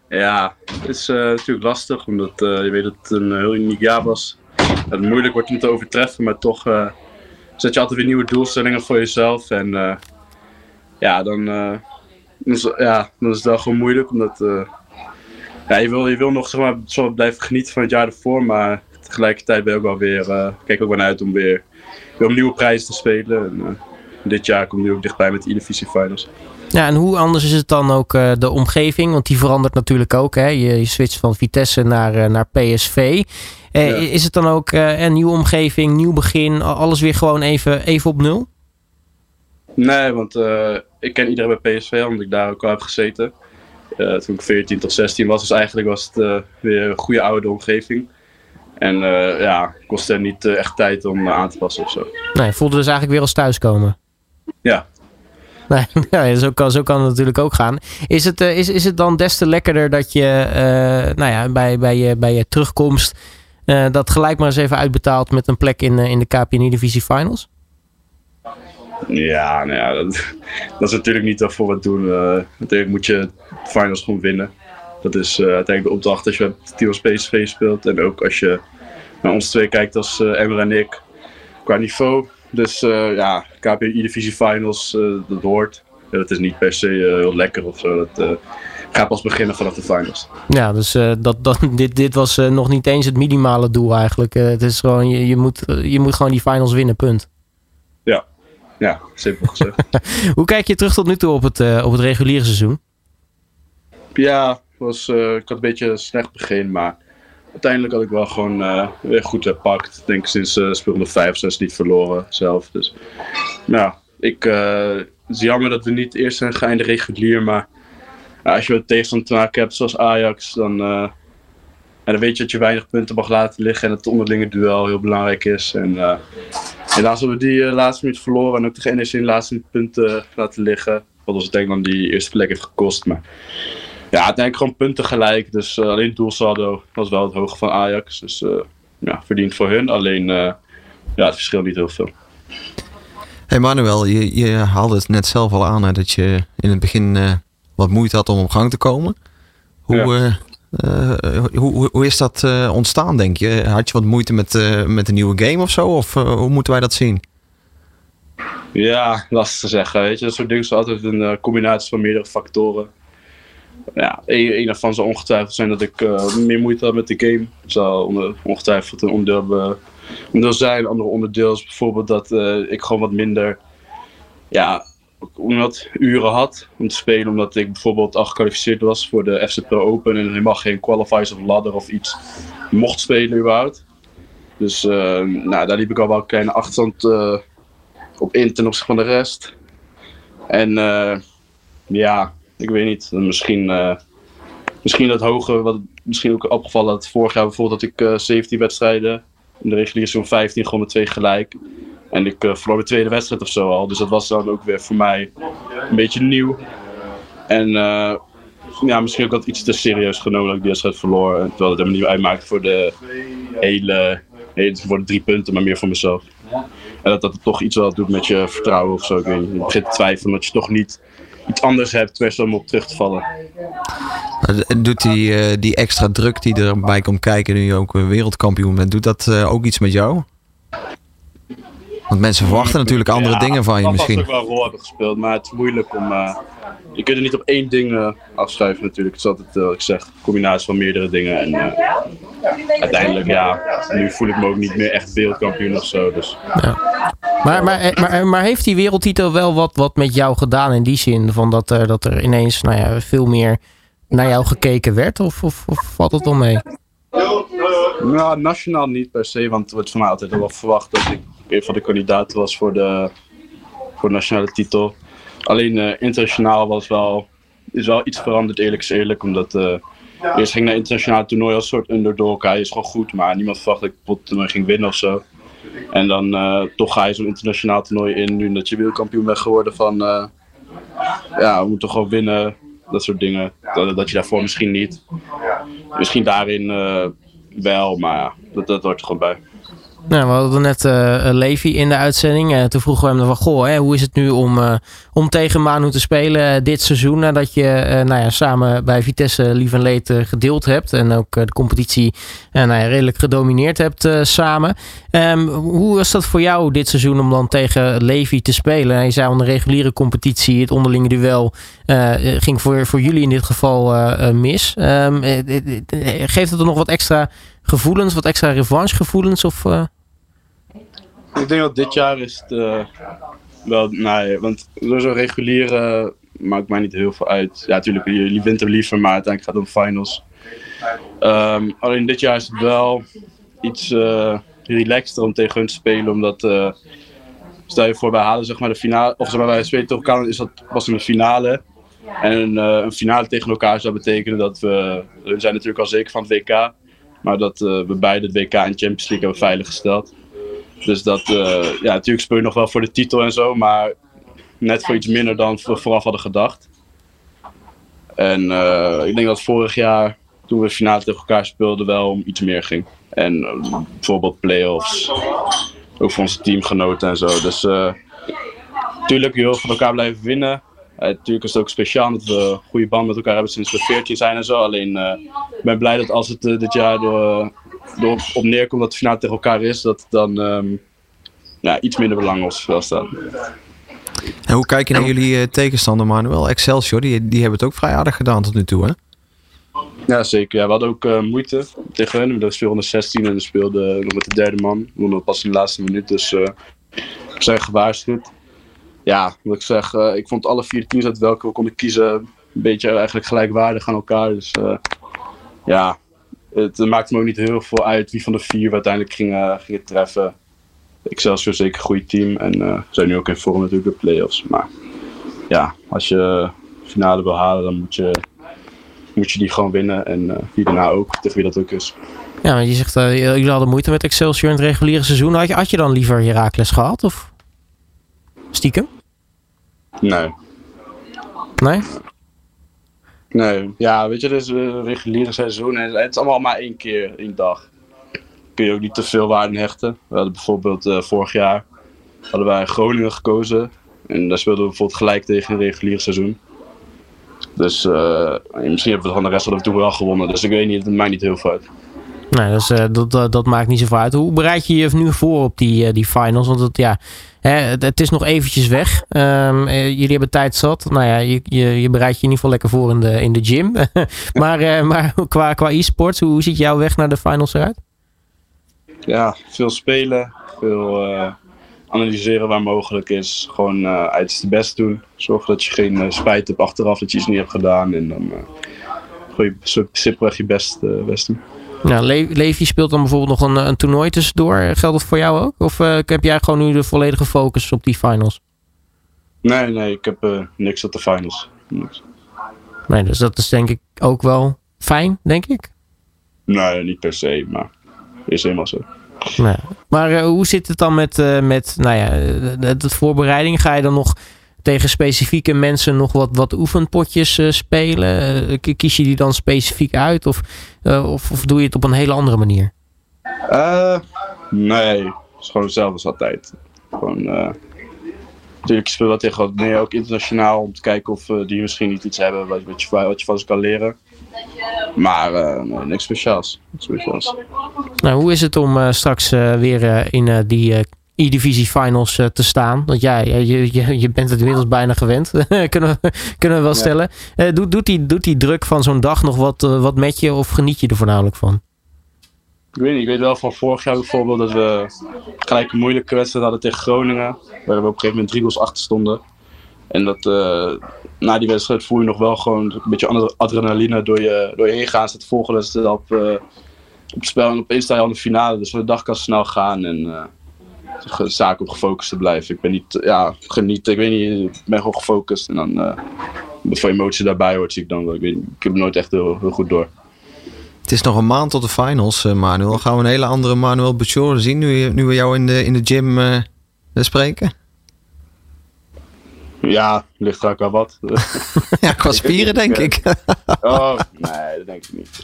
Ja, het is uh, natuurlijk lastig, omdat uh, je weet dat het een heel uniek jaar was. Dat het moeilijk wordt om te overtreffen, maar toch zet je altijd weer nieuwe doelstellingen voor jezelf. En ja, dan, ja, dan is het wel gewoon moeilijk, omdat ja, je, wil, je wil nog zeg maar, zo blijven genieten van het jaar ervoor, maar tegelijkertijd ben je ook wel weer, kijk ook wel naar uit om weer, weer om nieuwe prijzen te spelen. En, dit jaar komt nu ook dichtbij met de E-Divisie Finals. Ja, en hoe anders is het dan ook uh, de omgeving? Want die verandert natuurlijk ook. Hè? Je, je switcht van Vitesse naar, uh, naar PSV. Uh, ja. Is het dan ook een nieuwe omgeving, nieuw begin, alles weer gewoon even, even op nul? Nee, want ik ken iedereen bij PSV, omdat ik daar ook al heb gezeten. toen ik 14 tot 16 was, dus eigenlijk was het weer een goede oude omgeving. En ja, kostte niet echt tijd om aan te passen of zo. Nee, voelde dus eigenlijk weer als thuiskomen. Ja. Nee, (laughs) ja, zo, kan, zo kan het natuurlijk ook gaan. Is het, uh, is, is het dan des te lekkerder dat je uh, nou ja, bij, bij, je, bij je terugkomst uh, dat gelijk maar eens even uitbetaalt met een plek in, in de KPN Divisie Finals? Ja, nou ja, dat, (laughs) dat is natuurlijk niet we het doen. natuurlijk moet je finals gewoon winnen. Dat is uiteindelijk de opdracht als je met team PSV speelt. En ook als je naar ons twee kijkt als Emmer en ik qua niveau dus uh, ja, KPI Divisie Finals, uh, dat hoort. Ja, dat is niet per se uh, heel lekker of zo. Dat gaat pas beginnen vanaf de finals. Ja, dus dat, dat, (laughs) dit, dit was nog niet eens het minimale doel eigenlijk. het is gewoon, je, je, moet, je moet gewoon die finals winnen, punt. Ja, ja simpel gezegd. (laughs) Hoe kijk je terug tot nu toe op het, op het reguliere seizoen? Ja, was, ik had een beetje een slecht begin, maar uiteindelijk had ik wel gewoon uh, weer goed gepakt. Ik denk sinds uh, speelde 5, 6 niet verloren zelf. Dus nou, ik, uh, het is jammer dat we niet eerst zijn geëindigd regulier. Maar als je wat tegenstand te maken hebt zoals Ajax, dan, dan weet je dat je weinig punten mag laten liggen. En dat het onderlinge duel heel belangrijk is. En helaas hebben we die laatste minuut verloren. En ook de NEC de laatste punten laten liggen. Wat ons denk ik dan die eerste plek heeft gekost. Maar ja, uiteindelijk gewoon punten gelijk. Dus uh, alleen doelsaldo was wel het hoge van Ajax. Dus uh, ja, verdiend voor hun. Alleen uh, ja, het verschil niet heel veel. Hey Manuel, je, je haalde het net zelf al aan hè, dat je in het begin wat moeite had om op gang te komen. Hoe, ja. hoe, hoe is dat ontstaan, denk je? Had je wat moeite met, met een nieuwe game of zo? Of hoe moeten wij dat zien? Ja, lastig te zeggen. Weet je, dat soort dingen is altijd een combinatie van meerdere factoren ja, een, daarvan zal ongetwijfeld zijn dat ik uh, meer moeite had met de game. Het zal ongetwijfeld een onderdeel, onderdeel zijn. Andere onderdeel is bijvoorbeeld dat uh, ik gewoon wat minder ja, wat uren had om te spelen. Omdat ik bijvoorbeeld al gekwalificeerd was voor de FC Pro Open. En helemaal geen qualifiers of ladder of iets mocht spelen überhaupt. Dus nou, daar liep ik al wel een kleine achterstand op in ten opzichte van de rest. En ja, ik weet niet. Misschien, uh, misschien dat hoge, wat misschien ook opgevallen dat vorig jaar bijvoorbeeld dat ik uh, eh, 17 wedstrijden in de reguliere zo'n 15 gewoon met twee gelijk. En ik uh, verloor de tweede wedstrijd of zo al. Dus dat was dan ook weer voor mij een beetje nieuw. En ja, misschien ook dat iets te serieus genomen dat ik die wedstrijd verloor. Terwijl het helemaal niet uitmaakt voor de hele, hele voor drie punten, maar meer voor mezelf. En dat dat toch iets wat doet met je vertrouwen of zo. Ik weet niet. Je te twijfelen dat je toch niet iets anders hebt om op terug te vallen. Doet die, uh, die extra druk die erbij komt kijken nu je ook wereldkampioen bent, doet dat uh, ook iets met jou? Want mensen verwachten natuurlijk andere dingen van je misschien. Ik ook wel een rol hebben gespeeld, maar het is moeilijk om... Uh, je kunt er niet op één ding uh, afschuiven natuurlijk. Het is altijd, uh, ik zeg, een combinatie van meerdere dingen. En uiteindelijk, ja, nu voel ik me ook niet meer echt wereldkampioen of zo. Dus. Ja. Maar, maar, maar, maar, heeft die wereldtitel wel wat, wat met jou gedaan in die zin? Van dat, er, dat er ineens nou ja, veel meer naar jou gekeken werd? Of, of, of valt het om mee? Nou, nationaal niet per se, want het wordt van mij altijd wel verwacht dat ik een van de kandidaten was voor de, voor de nationale titel. Alleen uh, internationaal was wel, is wel iets veranderd, eerlijk is eerlijk. Omdat uh, eerst ging naar internationaal toernooi als soort underdog. Hij is gewoon goed, maar niemand verwacht dat ik toernooi ging winnen of zo. En dan uh, toch ga je zo'n internationaal toernooi in, nu dat je wereldkampioen bent geworden van... ja, we moeten gewoon winnen, dat soort dingen. Dat, dat je daarvoor misschien niet. Misschien daarin wel, maar ja, dat, dat hoort er gewoon bij. Nou, we hadden net uh, Levi in de uitzending. Uh, toen vroegen we hem van, goh, hè, hoe is het nu om, om tegen Manu te spelen dit seizoen? Nadat je nou ja, samen bij Vitesse Lief en Leed gedeeld hebt. En ook de competitie nou ja, redelijk gedomineerd hebt samen. Um, hoe was dat voor jou dit seizoen om dan tegen Levi te spelen? Je zei al, de reguliere competitie, het onderlinge duel, ging voor, voor jullie in dit geval mis. Um, geeft het er nog wat extra gevoelens, wat extra revanchegevoelens? Of, uh... Ik denk dat dit jaar is het wel, nee, want zo reguliere maakt mij niet heel veel uit. Ja, natuurlijk, je wint liever, maar uiteindelijk gaat het om finals. Um, alleen dit jaar is het wel iets uh, relaxter om tegen hun te spelen, omdat uh, stel je voor, wij halen zeg maar de finale, of zeg maar, wij spelen tegen elkaar, is dat was een finale. En een finale tegen elkaar zou betekenen dat we, we zijn natuurlijk al zeker van het WK. Maar dat uh, we beide het WK en Champions League hebben veiliggesteld. Dus dat, uh, ja, natuurlijk speel je nog wel voor de titel en zo, maar net voor iets minder dan we vooraf hadden gedacht. En uh, ik denk dat vorig jaar, toen we finale tegen elkaar speelden, wel om iets meer ging. En bijvoorbeeld play-offs, ook voor onze teamgenoten en zo. Dus natuurlijk, je wil van elkaar blijven winnen. Uh, natuurlijk is het ook speciaal dat we een goede band met elkaar hebben sinds we 14 zijn en zo. Alleen uh, ik ben blij dat als het uh, dit jaar door, door op neerkomt dat het finale tegen elkaar is, dat het dan um, ja, iets minder belangrijk was staan. En hoe kijk je naar jullie tegenstander Manuel? Excelsior, die, die hebben het ook vrij aardig gedaan tot nu toe hè? Ja, zeker. Ja, we hadden ook moeite tegen hen. We speelden 16 en we speelden nog met de derde man. We wonnen pas in de laatste minuut, dus we zijn gewaarschuwd ja, wat ik zeg, uh, ik vond alle vier teams uit welke we konden kiezen een beetje eigenlijk gelijkwaardig aan elkaar. Dus uh, ja, het maakte me ook niet heel veel uit wie van de vier we uiteindelijk gingen, gingen treffen. Excelsior zeker een goed team en uh, zijn nu ook in vorm natuurlijk de play-offs. Maar ja, als je finale wil halen, dan moet je, moet je die gewoon winnen. En wie daarna ook, tegen wie dat ook is. Ja, je zegt, jullie hadden moeite met Excelsior in het reguliere seizoen. Had je, had je dan liever Herakles gehad? Of? Stiekem? Nee. Nee? Nee, ja, weet je, het is een reguliere seizoen en het is allemaal maar één keer, één dag. Kun je ook niet te veel waarde hechten. We hadden bijvoorbeeld uh, vorig jaar hadden wij Groningen gekozen. En daar speelden we bijvoorbeeld gelijk tegen een reguliere seizoen. Dus uh, misschien hebben we van de rest van de tour wel gewonnen. Dus ik weet niet, het maakt niet heel veel uit. Uh, dat, uh, dat maakt niet zoveel uit. Hoe bereid je je nu voor op die, die finals? Want het, ja, hè, het, is nog eventjes weg. Um, jullie hebben tijd zat. Nou ja, je, je, je bereidt je in ieder geval lekker voor in de, in de gym. (laughs) maar maar qua, qua e-sports, hoe, ziet jouw weg naar de finals eruit? Ja, veel spelen. Veel analyseren waar mogelijk is. Gewoon uh, uiterste best doen. Zorg dat je geen spijt hebt achteraf dat je iets niet hebt gedaan. En dan uh, je simpelweg je best, best doen. Le Levi speelt dan bijvoorbeeld nog een, een toernooi tussendoor. Geldt dat voor jou ook? Of heb jij gewoon nu de volledige focus op die finals? Nee, nee, ik heb niks op de finals. Niks. Nee, dus dat is denk ik ook wel fijn, denk ik? Nee, niet per se, maar is helemaal zo. Maar uh, hoe zit het dan met, met nou ja, de, de, voorbereiding? Ga je dan nog tegen specifieke mensen nog wat, wat oefenpotjes uh, spelen? kies je die dan specifiek uit? Of, of, of, doe je het op een hele andere manier? nee, het is gewoon hetzelfde als altijd. Gewoon, natuurlijk speel wat tegen wat meer ook internationaal om te kijken of die misschien niet iets hebben wat, wat, je, wat je van ze kan leren. Maar uh, nee, niks speciaals. Niks speciaals. Nou, hoe is het om uh, straks uh, weer in die E-Divisie Finals te staan? Want ja, je, je, je bent het inmiddels bijna gewend, (laughs) kunnen, we, kunnen we wel stellen. doet, doet, die, doet die druk van zo'n dag nog wat, wat met je of geniet je er voornamelijk van? Ik weet niet, ik weet wel van vorig jaar bijvoorbeeld dat we gelijk een moeilijke wedstrijd hadden tegen Groningen. Waar we op een gegeven moment drie goals achter stonden. En dat, na die wedstrijd voel je nog wel gewoon een beetje adrenaline door je, door je heen gaan. Zit volgende wedstrijd op, op spel en opeens sta je al in de finale. Dus de dag kan snel gaan en zaak op gefocust te blijven. Ik ben niet, ja, geniet, ik weet niet, ik ben gewoon gefocust. En dan uh, voor emotie daarbij hoort, zie ik dan wel. Ik, weet, ik heb nooit echt heel, goed door. Het is nog een maand tot de finals, Manuel. Gaan we een hele andere Manuel Bachor zien nu, nu we jou in de, in de gym spreken? Ja, ligt er ook wel wat. (laughs) ja, qua spieren denk ik. oh, nee, dat denk ik niet.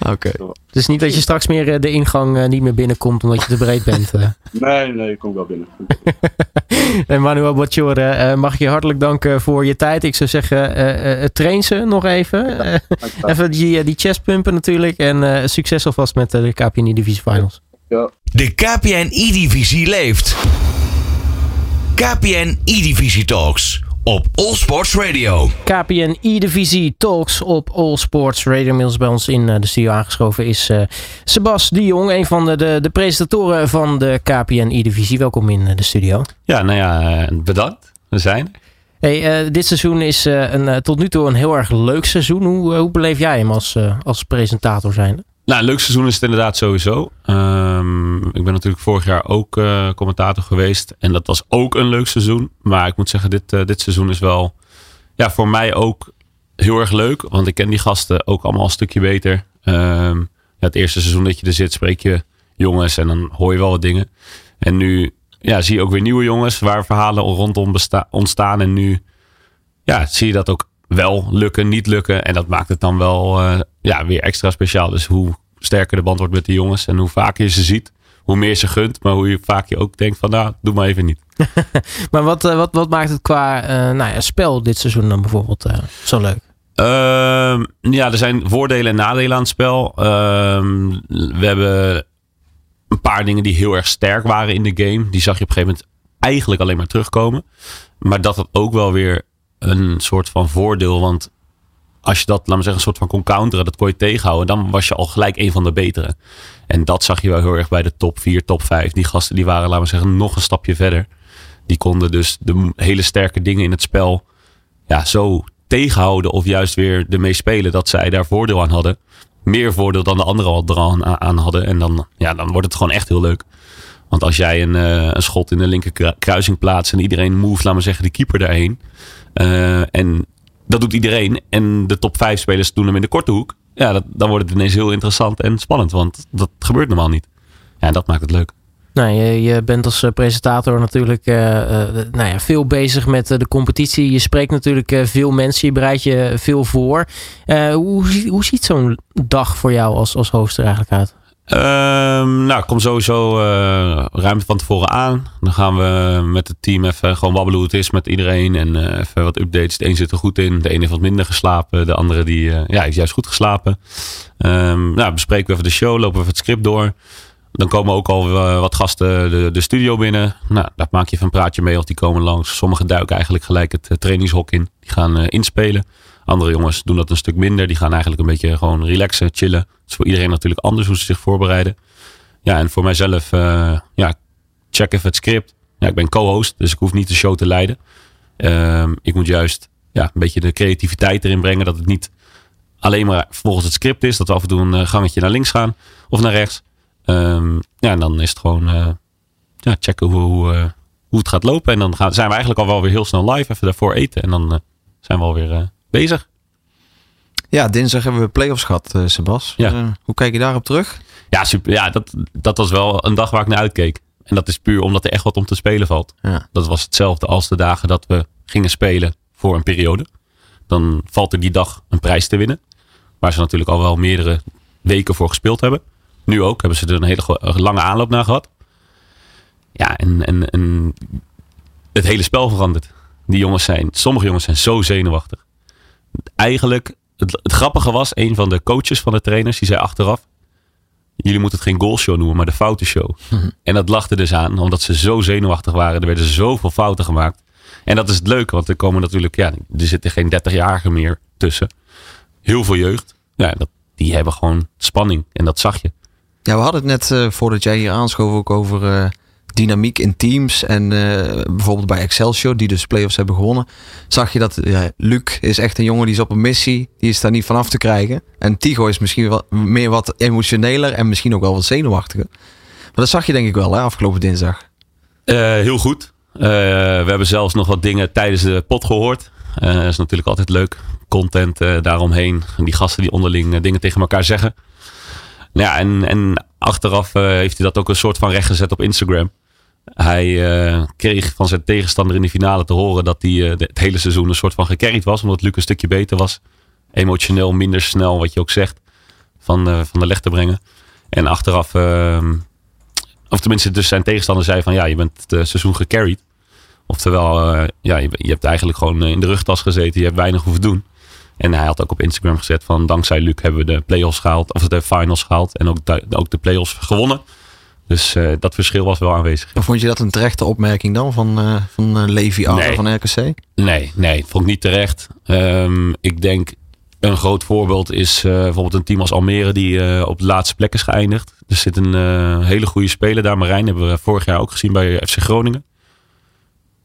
Oké. Okay. Dus niet dat je straks meer eh, de ingang uh, niet meer binnenkomt omdat je te breed bent. Uh. (laughs) nee, nee, ik kom wel binnen. (laughs) en Manuel Bacciore, mag ik je hartelijk danken voor je tijd. Ik zou zeggen, train ze nog even. even die, die chest pumpen natuurlijk. En succes alvast met de KPN Divisie Finals. Ja. De KPN E-Divisie leeft. KPN E-Divisie Talks op All Sports Radio. KPN E-Divisie Talks op All Sports Radio. Inmiddels bij ons in de studio aangeschoven is uh, Sebas de Jong, een van de, de, de presentatoren van de KPN E-Divisie. Welkom in de studio. Ja, nou ja, bedankt. We zijn er. Hey, uh, dit seizoen is uh, een, uh, tot nu toe een heel erg leuk seizoen. Hoe, hoe beleef jij hem als, als presentator zijn? Nou, een leuk seizoen is het inderdaad sowieso. Um, ik ben natuurlijk vorig jaar ook uh, commentator geweest. En dat was ook een leuk seizoen. Maar ik moet zeggen, dit, uh, dit seizoen is wel ja, voor mij ook heel erg leuk. Want ik ken die gasten ook allemaal een stukje beter. Um, ja, het eerste seizoen dat je er zit, spreek je jongens en dan hoor je wel wat dingen. En nu ja, zie je ook weer nieuwe jongens waar verhalen rondom ontstaan. En nu ja, zie je dat ook wel lukken, niet lukken. En dat maakt het dan wel uh, ja, weer extra speciaal. Dus hoe sterker de band wordt met de jongens en hoe vaker je ze ziet, hoe meer ze gunt. Maar hoe je vaak je ook denkt van nou, doe maar even niet. (laughs) maar wat, uh, wat, wat maakt het qua uh, nou ja, spel dit seizoen dan bijvoorbeeld zo leuk? Uh, ja, er zijn voordelen en nadelen aan het spel. Ehm, we hebben een paar dingen die heel erg sterk waren in de game. Die zag je op een gegeven moment eigenlijk alleen maar terugkomen. Maar dat het ook wel weer een soort van voordeel. Want als je dat, laat maar zeggen, een soort van kon counteren, dat kon je tegenhouden, dan was je al gelijk een van de betere. En dat zag je wel heel erg bij de top 4, top 5. Die gasten die waren, laten we zeggen, nog een stapje verder. Die konden dus de hele sterke dingen in het spel ja, zo tegenhouden of juist weer ermee spelen dat zij daar voordeel aan hadden. Meer voordeel dan de anderen al aan hadden. En dan, ja, dan wordt het gewoon echt heel leuk. Want als jij een, uh, een schot in de linker kruising plaatst en iedereen move, laat maar zeggen, de keeper daarheen. Uh, en dat doet iedereen. En de top 5 spelers doen hem in de korte hoek. Ja, dat, dan wordt het ineens heel interessant en spannend. Want dat gebeurt normaal niet. Ja, en dat maakt het leuk. Nou, je, bent als eh, presentator natuurlijk nou ja, veel bezig met de competitie. Je spreekt natuurlijk veel mensen, je bereidt je veel voor. hoe, hoe ziet zo'n dag voor jou als, als host er eigenlijk uit? Ehm, nou, kom sowieso uh, ruim van tevoren aan. Dan gaan we met het team even gewoon wabbelen hoe het is met iedereen. En uh, even wat updates. De een zit er goed in. De ene heeft wat minder geslapen. De andere die, uh, ja, heeft juist goed geslapen. Um, nou, bespreken we even de show. Lopen we even het script door. Dan komen ook al wat gasten de, de, studio binnen. Nou, daar maak je even een praatje mee. Of die komen langs. Sommigen duiken eigenlijk gelijk het trainingshok in. Die gaan inspelen. Andere jongens doen dat een stuk minder. Die gaan eigenlijk een beetje gewoon relaxen, chillen. Het is voor iedereen natuurlijk anders hoe ze zich voorbereiden. Ja, en voor mijzelf, uh, ja, check even het script. Ja, ik ben co-host, dus ik hoef niet de show te leiden. Uh, ik moet juist ja, een beetje de creativiteit erin brengen. Dat het niet alleen maar volgens het script is. Dat we af en toe een eh, gangetje naar links gaan of naar rechts. Um, ja, en dan is het gewoon uh, ja, checken hoe, hoe, hoe het gaat lopen. En dan gaan, zijn we eigenlijk al wel weer heel snel live. Even daarvoor eten. En dan zijn we alweer bezig. Ja, dinsdag hebben we playoffs gehad, uh, Sebas. Ja. Uh, hoe kijk je daarop terug? Ja, super. Ja, dat, dat was wel een dag waar ik naar uitkeek. En dat is puur omdat er echt wat om te spelen valt. Ja. Dat was hetzelfde als de dagen dat we gingen spelen voor een periode. Dan valt er die dag een prijs te winnen. Waar ze natuurlijk al wel meerdere weken voor gespeeld hebben. Nu ook hebben ze er een hele lange aanloop naar gehad. Ja, en, en, en het hele spel verandert. Die jongens zijn, sommige jongens zijn zo zenuwachtig eigenlijk, het, het, grappige was, een van de coaches van de trainers, die zei achteraf, jullie moeten het geen goalshow noemen, maar de foutenshow. Mm En dat lachte dus aan, omdat ze zo zenuwachtig waren. Er werden zoveel fouten gemaakt. En dat is het leuke, want er komen natuurlijk, ja, er zitten geen 30-jarigen meer tussen. Heel veel jeugd. Ja, dat, die hebben gewoon spanning. En dat zag je. Ja, we hadden het net uh, voordat jij hier aanschoof ook over uh, dynamiek in teams. En uh, bijvoorbeeld bij Excelsior, die dus playoffs hebben gewonnen, zag je dat ja, Luc is echt een jongen die is op een missie. Die is daar niet vanaf te krijgen. En Tigo is misschien wat meer wat emotioneler en misschien ook wel wat zenuwachtiger. Maar dat zag je denk ik wel hè, afgelopen dinsdag. Uh, heel goed. Uh, we hebben zelfs nog wat dingen tijdens de pot gehoord. dat is natuurlijk altijd leuk. Content daaromheen. Die gasten die onderling dingen tegen elkaar zeggen. Ja, en, en achteraf heeft hij dat ook een soort van recht gezet op Instagram. Hij uh, kreeg van zijn tegenstander in de finale te horen dat hij uh, het hele seizoen een soort van gecarried was. Omdat Luc een stukje beter was. Emotioneel minder snel, wat je ook zegt, van, uh, van de leg te brengen. En achteraf, ehm, of tenminste dus zijn tegenstander zei van ja, je bent het seizoen gecarried. Oftewel, ja, je, je, hebt eigenlijk gewoon in de rugtas gezeten. Je hebt weinig hoeven doen. En hij had ook op Instagram gezet van dankzij Luc hebben we de playoffs gehaald. Of de finals gehaald. En ook ook de playoffs gewonnen. Dus uh, dat verschil was wel aanwezig. Vond je dat een terechte opmerking dan van, uh, van uh, Levi Arthur nee. van RKC? Nee, nee, vond ik niet terecht. Um, ik denk een groot voorbeeld is bijvoorbeeld een team als Almere die op de laatste plek is geëindigd. Er zit een hele goede speler daar. Marijn hebben we vorig jaar ook gezien bij FC Groningen.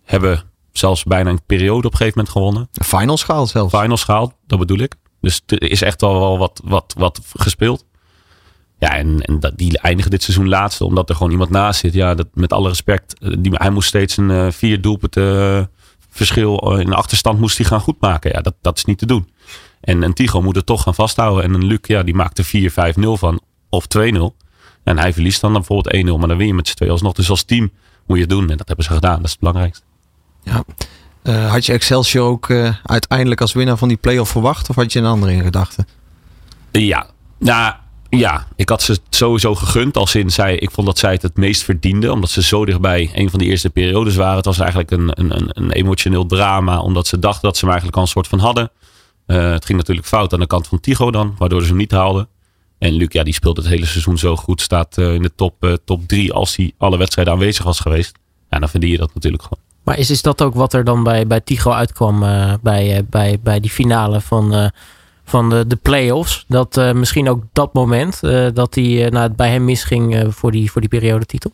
Hebben zelfs bijna een periode op een gegeven moment gewonnen. Finals gehaald zelfs. Finals gehaald, dat bedoel ik. Dus er is echt al wel wat, wat, wat gespeeld. Ja, en, en dat, die eindigen dit seizoen laatste, omdat er gewoon iemand naast zit. Ja, dat, met alle respect. Eh, die, hij moest steeds een uh, vier doelpunten uh, verschil in de achterstand moest hij gaan goedmaken. Ja, dat, dat is niet te doen. En een Tigo moet het toch gaan vasthouden. En een Luc, ja, die maakt er 4-5-0 van. Of 2-0. En hij verliest dan, dan bijvoorbeeld 1-0. Maar dan win je met z'n twee alsnog. Dus als team moet je het doen. En dat hebben ze gedaan. Dat is het belangrijkste. Ja. Uh, had je Excelsior ook uh, uiteindelijk als winnaar van die play-off verwacht? Of had je een andere in gedachten? Ja, nou, ja, ik had ze sowieso gegund. Als in zij, ik vond dat zij het het meest verdienden. Omdat ze zo dichtbij een van de eerste periodes waren. Het was eigenlijk een, een, een emotioneel drama. Omdat ze dachten dat ze hem eigenlijk al een soort van hadden. Uh, het ging natuurlijk fout aan de kant van Tigo dan. Waardoor ze hem niet haalden. En Luc, die speelt het hele seizoen zo goed. Staat uh, in de top, uh, top drie als hij alle wedstrijden aanwezig was geweest. Ja, dan verdien je dat natuurlijk gewoon. Maar is, is dat ook wat er dan bij, bij Tigo uitkwam bij, bij, bij die finale van van de, de play-offs. Dat uh, misschien ook dat moment uh, dat hij uh, nou, bij hem misging voor, die, voor die periodetitel.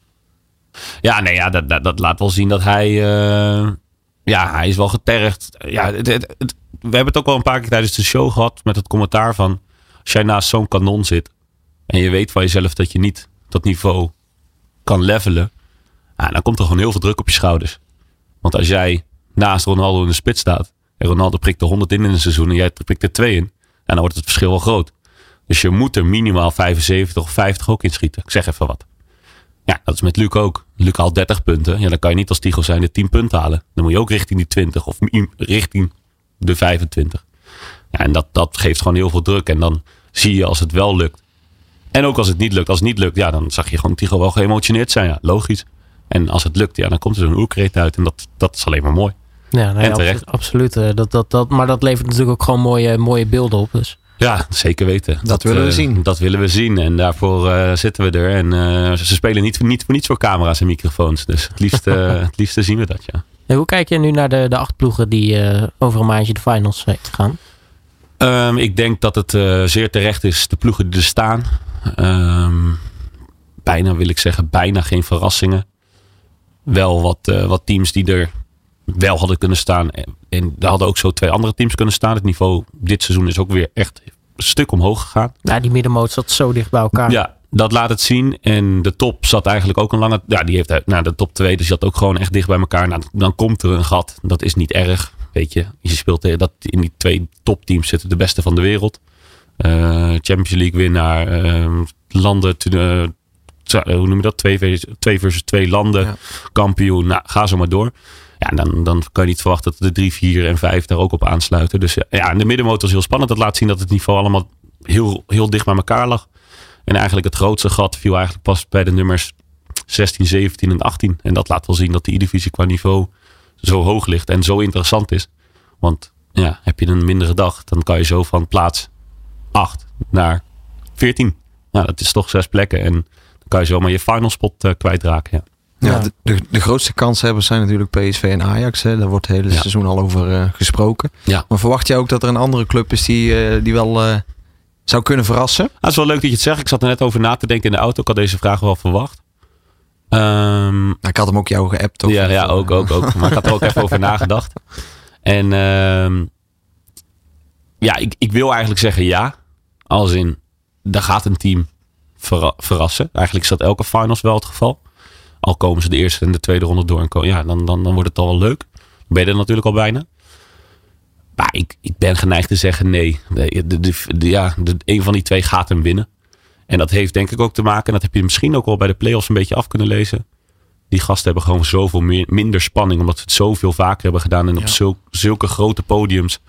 Ja, nee, ja, dat, dat, laat wel zien dat hij. ja, hij is wel getergd. Ja, we hebben het ook wel een paar keer tijdens de show gehad met het commentaar van. Als jij naast zo'n kanon zit en je weet van jezelf dat je niet dat niveau kan levelen. Dan komt er gewoon heel veel druk op je schouders. Want als jij naast Ronaldo in de spits staat. En Ronaldo prikt er 100 in in een seizoen en jij prikt er 2 in dan wordt het verschil wel groot. Dus je moet er minimaal 75 of 50 ook in schieten. Ik zeg even wat. Ja, dat is met Luc ook. Luc haalt 30 punten. Ja, dan kan je niet als Tigo zijn de 10 punten halen. Dan moet je ook richting die 20 of richting de 25. Ja, en dat, dat geeft gewoon heel veel druk. En dan zie je als het wel lukt. En ook als het niet lukt. Als het niet lukt, ja, dan zag je gewoon Tigo wel geëmotioneerd zijn. Ja, logisch. En als het lukt, ja, dan komt er zo'n oerkreet uit. En dat, dat is alleen maar mooi. Ja, nee, En terecht. absoluut. eh, Dat, dat, dat, maar dat levert natuurlijk ook gewoon mooie, mooie beelden op. Dus. Ja, zeker weten. Dat willen we eh, zien. Dat willen we zien. En daarvoor eh, zitten we er. En eh, ze spelen niet, niet voor niets voor camera's en microfoons. Dus het liefste, (laughs) het liefste zien we dat, ja. Hoe kijk je nu naar de, de acht ploegen die eh, over een maandje de finals gaan? Ehm, ik denk dat het eh, zeer terecht is, de ploegen die er staan. Ehm, bijna wil ik zeggen, bijna geen verrassingen. Wel wat, eh, wat teams die er wel hadden kunnen staan. En, en er hadden ook zo twee andere teams kunnen staan. Het niveau dit seizoen is ook weer echt een stuk omhoog gegaan. Nou, die middenmoot zat zo dicht bij elkaar. Ja, dat laat het zien. En de top zat eigenlijk ook een lange... Ja, die heeft nou, de top 2, dus die zat ook gewoon echt dicht bij elkaar. Nou, dan komt er een gat. Dat is niet erg, weet je. Je speelt dat in die twee topteams zitten de beste van de wereld. Eh, Champions League winnaar. eh, landen, tja, hoe noem je dat? Twee, versus- twee versus twee landen. Ja. Kampioen. Nou, ga zo maar door. Ja, dan, dan kan je niet verwachten dat de 3, 4 en 5 daar ook op aansluiten. Dus ja, ja, en de middenmotor is heel spannend. Dat laat zien dat het niveau allemaal heel, heel dicht bij elkaar lag. En eigenlijk het grootste gat viel eigenlijk pas bij de nummers 16, 17 en 18. En dat laat wel zien dat de E-divisie qua niveau zo hoog ligt en zo interessant is. Want ja, heb je een mindere dag, dan kan je zo van plaats 8 naar 14. Nou, dat is toch zes plekken. En dan kan je zomaar je final spot eh, kwijtraken. Ja. Ja. De, de, de grootste kanshebbers zijn natuurlijk PSV en Ajax. Hè. Daar wordt het hele Ja. seizoen al over eh, gesproken. Ja. Maar verwacht je ook dat er een andere club is die, eh, die wel eh, zou kunnen verrassen? Ah, het is wel leuk dat je het zegt. Ik zat er net over na te denken in de auto. Ik had deze vraag wel verwacht. Ehm, Nou, ik had hem ook jou geappt. Toch? Ja, ja ook, ook, ook. (laughs) Maar ik had er ook even over nagedacht. En ehm, ja, ik, ik wil eigenlijk zeggen ja. Als in, daar gaat een team verra- verrassen. Eigenlijk is dat elke finals wel het geval. Al komen ze de eerste en de tweede ronde door. En ko- ja, dan, dan, dan wordt het al wel leuk. Ben je er natuurlijk al bijna. Maar ik, ik ben geneigd te zeggen nee. De, de, de, de- ja, een van die twee gaat hem winnen. En dat heeft denk ik ook te maken. En dat heb je misschien ook wel bij de playoffs een beetje af kunnen lezen die gasten hebben gewoon zoveel meer, minder spanning. Omdat ze het zoveel vaker hebben gedaan. En op Ja. zul- zulke grote podiums,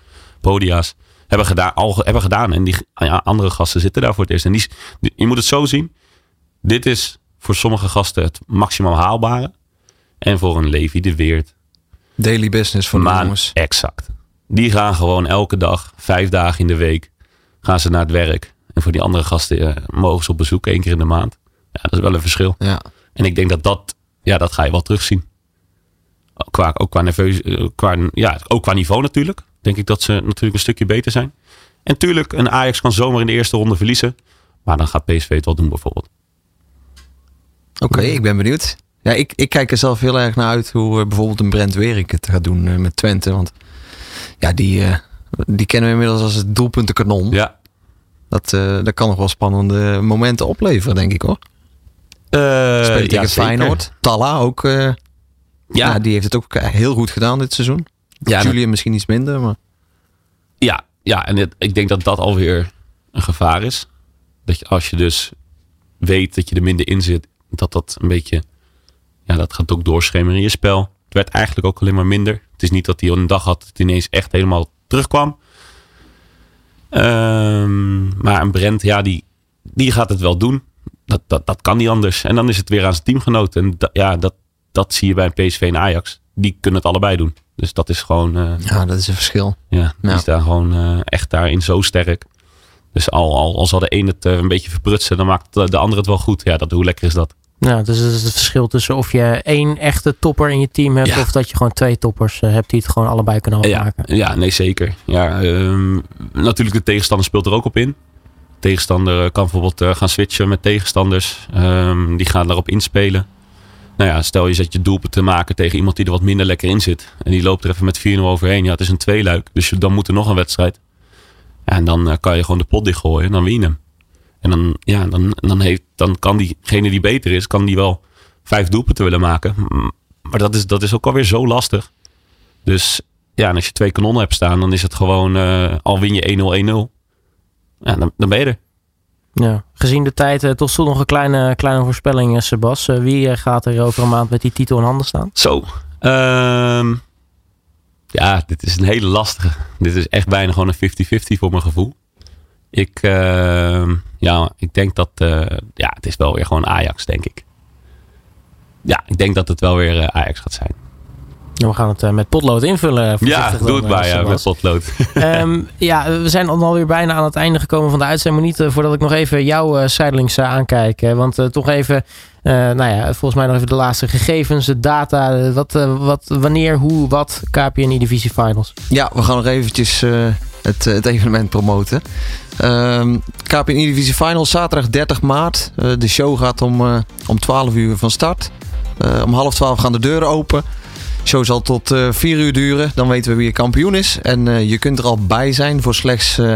podia's hebben gedaan, al hebben gedaan. En die ja, andere gasten zitten daar voor het eerst. En die- je moet het zo zien. Dit is voor sommige gasten het maximaal haalbare. En voor een Levi de Weert. Daily business voor de jongens. exact. Die gaan gewoon elke dag, vijf dagen in de week, gaan ze naar het werk. En voor die andere gasten eh, mogen ze op bezoek één keer in de maand. Ja, dat is wel een verschil. Ja. En ik denk dat dat, ja, dat ga je wel terugzien. Ook qua, ook qua, nerveus, eh, qua, ja, ook qua niveau natuurlijk. Denk ik dat ze natuurlijk een stukje beter zijn. En tuurlijk, een Ajax kan zomaar in de eerste ronde verliezen. Maar dan gaat PSV het wel doen bijvoorbeeld. Oké, ik ben benieuwd. Ja, ik, ik kijk er zelf heel erg naar uit hoe eh, bijvoorbeeld een Brent Werik het gaat doen eh, met Twente. Want ja, die, eh, die kennen we inmiddels als het doelpuntenkanon. Ja. Dat, dat kan nog wel spannende momenten opleveren, denk ik hoor. Uh, Spelen tegen Feyenoord. Talla ook. ja. Ja, die heeft het ook heel goed gedaan dit seizoen. Ja, Julian misschien iets minder, maar... ja, ja, en het- ik denk dat dat alweer een gevaar is. Dat je, als je dus weet dat je er minder in zit, dat dat een beetje, ja, dat gaat ook doorschemeren in je spel. Het werd eigenlijk ook alleen maar minder. Het is niet dat hij een dag had dat het ineens echt helemaal terugkwam. Ehm, maar een Brent, ja, die, die gaat het wel doen. Dat, dat, dat kan niet anders. En dan is het weer aan zijn teamgenoot. En da- ja, dat, dat zie je bij een PSV en Ajax. Die kunnen het allebei doen. Dus dat is gewoon, eh, Ja, dat is een verschil. ja, die is daar gewoon eh, echt daarin zo sterk. Dus al, al, al zal de een het eh, een beetje verprutsen, dan maakt de, de ander het wel goed. Ja, dat, hoe lekker is dat? Ja, dus het is het verschil tussen of je één echte topper in je team hebt. Ja. Of dat je gewoon twee toppers eh, hebt die het gewoon allebei kunnen Ja, afmaken. ja, nee, zeker. Ja, ehm, natuurlijk, de tegenstander speelt er ook op in. Tegenstander eh, kan bijvoorbeeld gaan switchen met tegenstanders. Ehm, die gaan daarop inspelen. Nou ja, stel je zet je doelpunt te maken tegen iemand die er wat minder lekker in zit. En die loopt er even met 4-0 overheen. Ja, het is een tweeluik. Dus dan moet er nog een wedstrijd. En dan eh, kan je gewoon de pot dichtgooien en dan win je hem. En dan, ja, dan, dan, heeft, dan kan diegene die beter is, kan die wel vijf doelpunten willen maken. Maar dat is, dat is ook alweer zo lastig. Dus ja, en als je twee kanonnen hebt staan, dan is het gewoon, eh, al win je 1-0, 1-0. Ja, dan, dan ben je er. Ja. Gezien de tijd, eh, tot slot nog een kleine, kleine voorspelling, Sebas. Wie gaat er over een maand met die titel in handen staan? Zo. ehm, ja, dit is een hele lastige. Dit is echt bijna gewoon een 50-50 voor mijn gevoel. Ik, ehm, Ja, ik denk dat... eh, ja, het is wel weer gewoon Ajax, denk ik. Ja, ik denk dat het wel weer eh, Ajax gaat zijn. We gaan het eh, met potlood invullen. Ja, voorzichtig doe het eh, maar ja, met potlood. (laughs) Ehm, ja, we zijn alweer bijna aan het einde gekomen van de uitzending. Maar niet eh, voordat ik nog even jou eh zijdelings eh, aankijk. eh, want eh, toch even, eh, nou ja, volgens mij nog even de laatste gegevens, de data. eh, wat, eh, wat, wanneer, hoe, wat, KPN Divisie Finals. Ja, we gaan nog eventjes eh, het, het evenement promoten. Ehm KPN Divisie Finals zaterdag 30 maart. Eh, de show gaat om, eh, om 12 uur van start. Eh, om half 12 gaan de deuren open. Show zal tot eh 4 uur duren. Dan weten we wie je kampioen is. En eh, je kunt er al bij zijn voor slechts eh,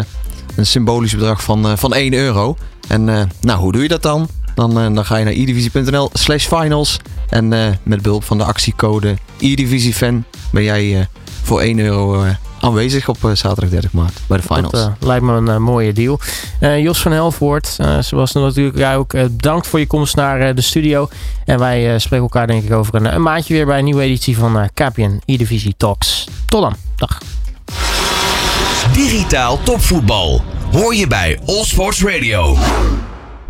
een symbolisch bedrag van, eh, van 1 euro. En eh, nou, hoe doe je dat dan? Dan, eh, dan ga je naar edivisie.nl slash finals. En eh, met behulp van de actiecode eDivisiefan ben jij eh, voor 1 euro eh, aanwezig op eh, zaterdag 30 maart bij de finals. Dat eh, lijkt me een eh, mooie deal. Eh, Jos van Helvoort, eh, zoals natuurlijk jij ook, bedankt voor je komst naar eh, de studio. En wij spreken elkaar denk ik over een, een maandje weer bij een nieuwe editie van eh, KPN E-Divisie Talks. Tot dan. Dag. Digitaal topvoetbal. Hoor je bij All Sports Radio.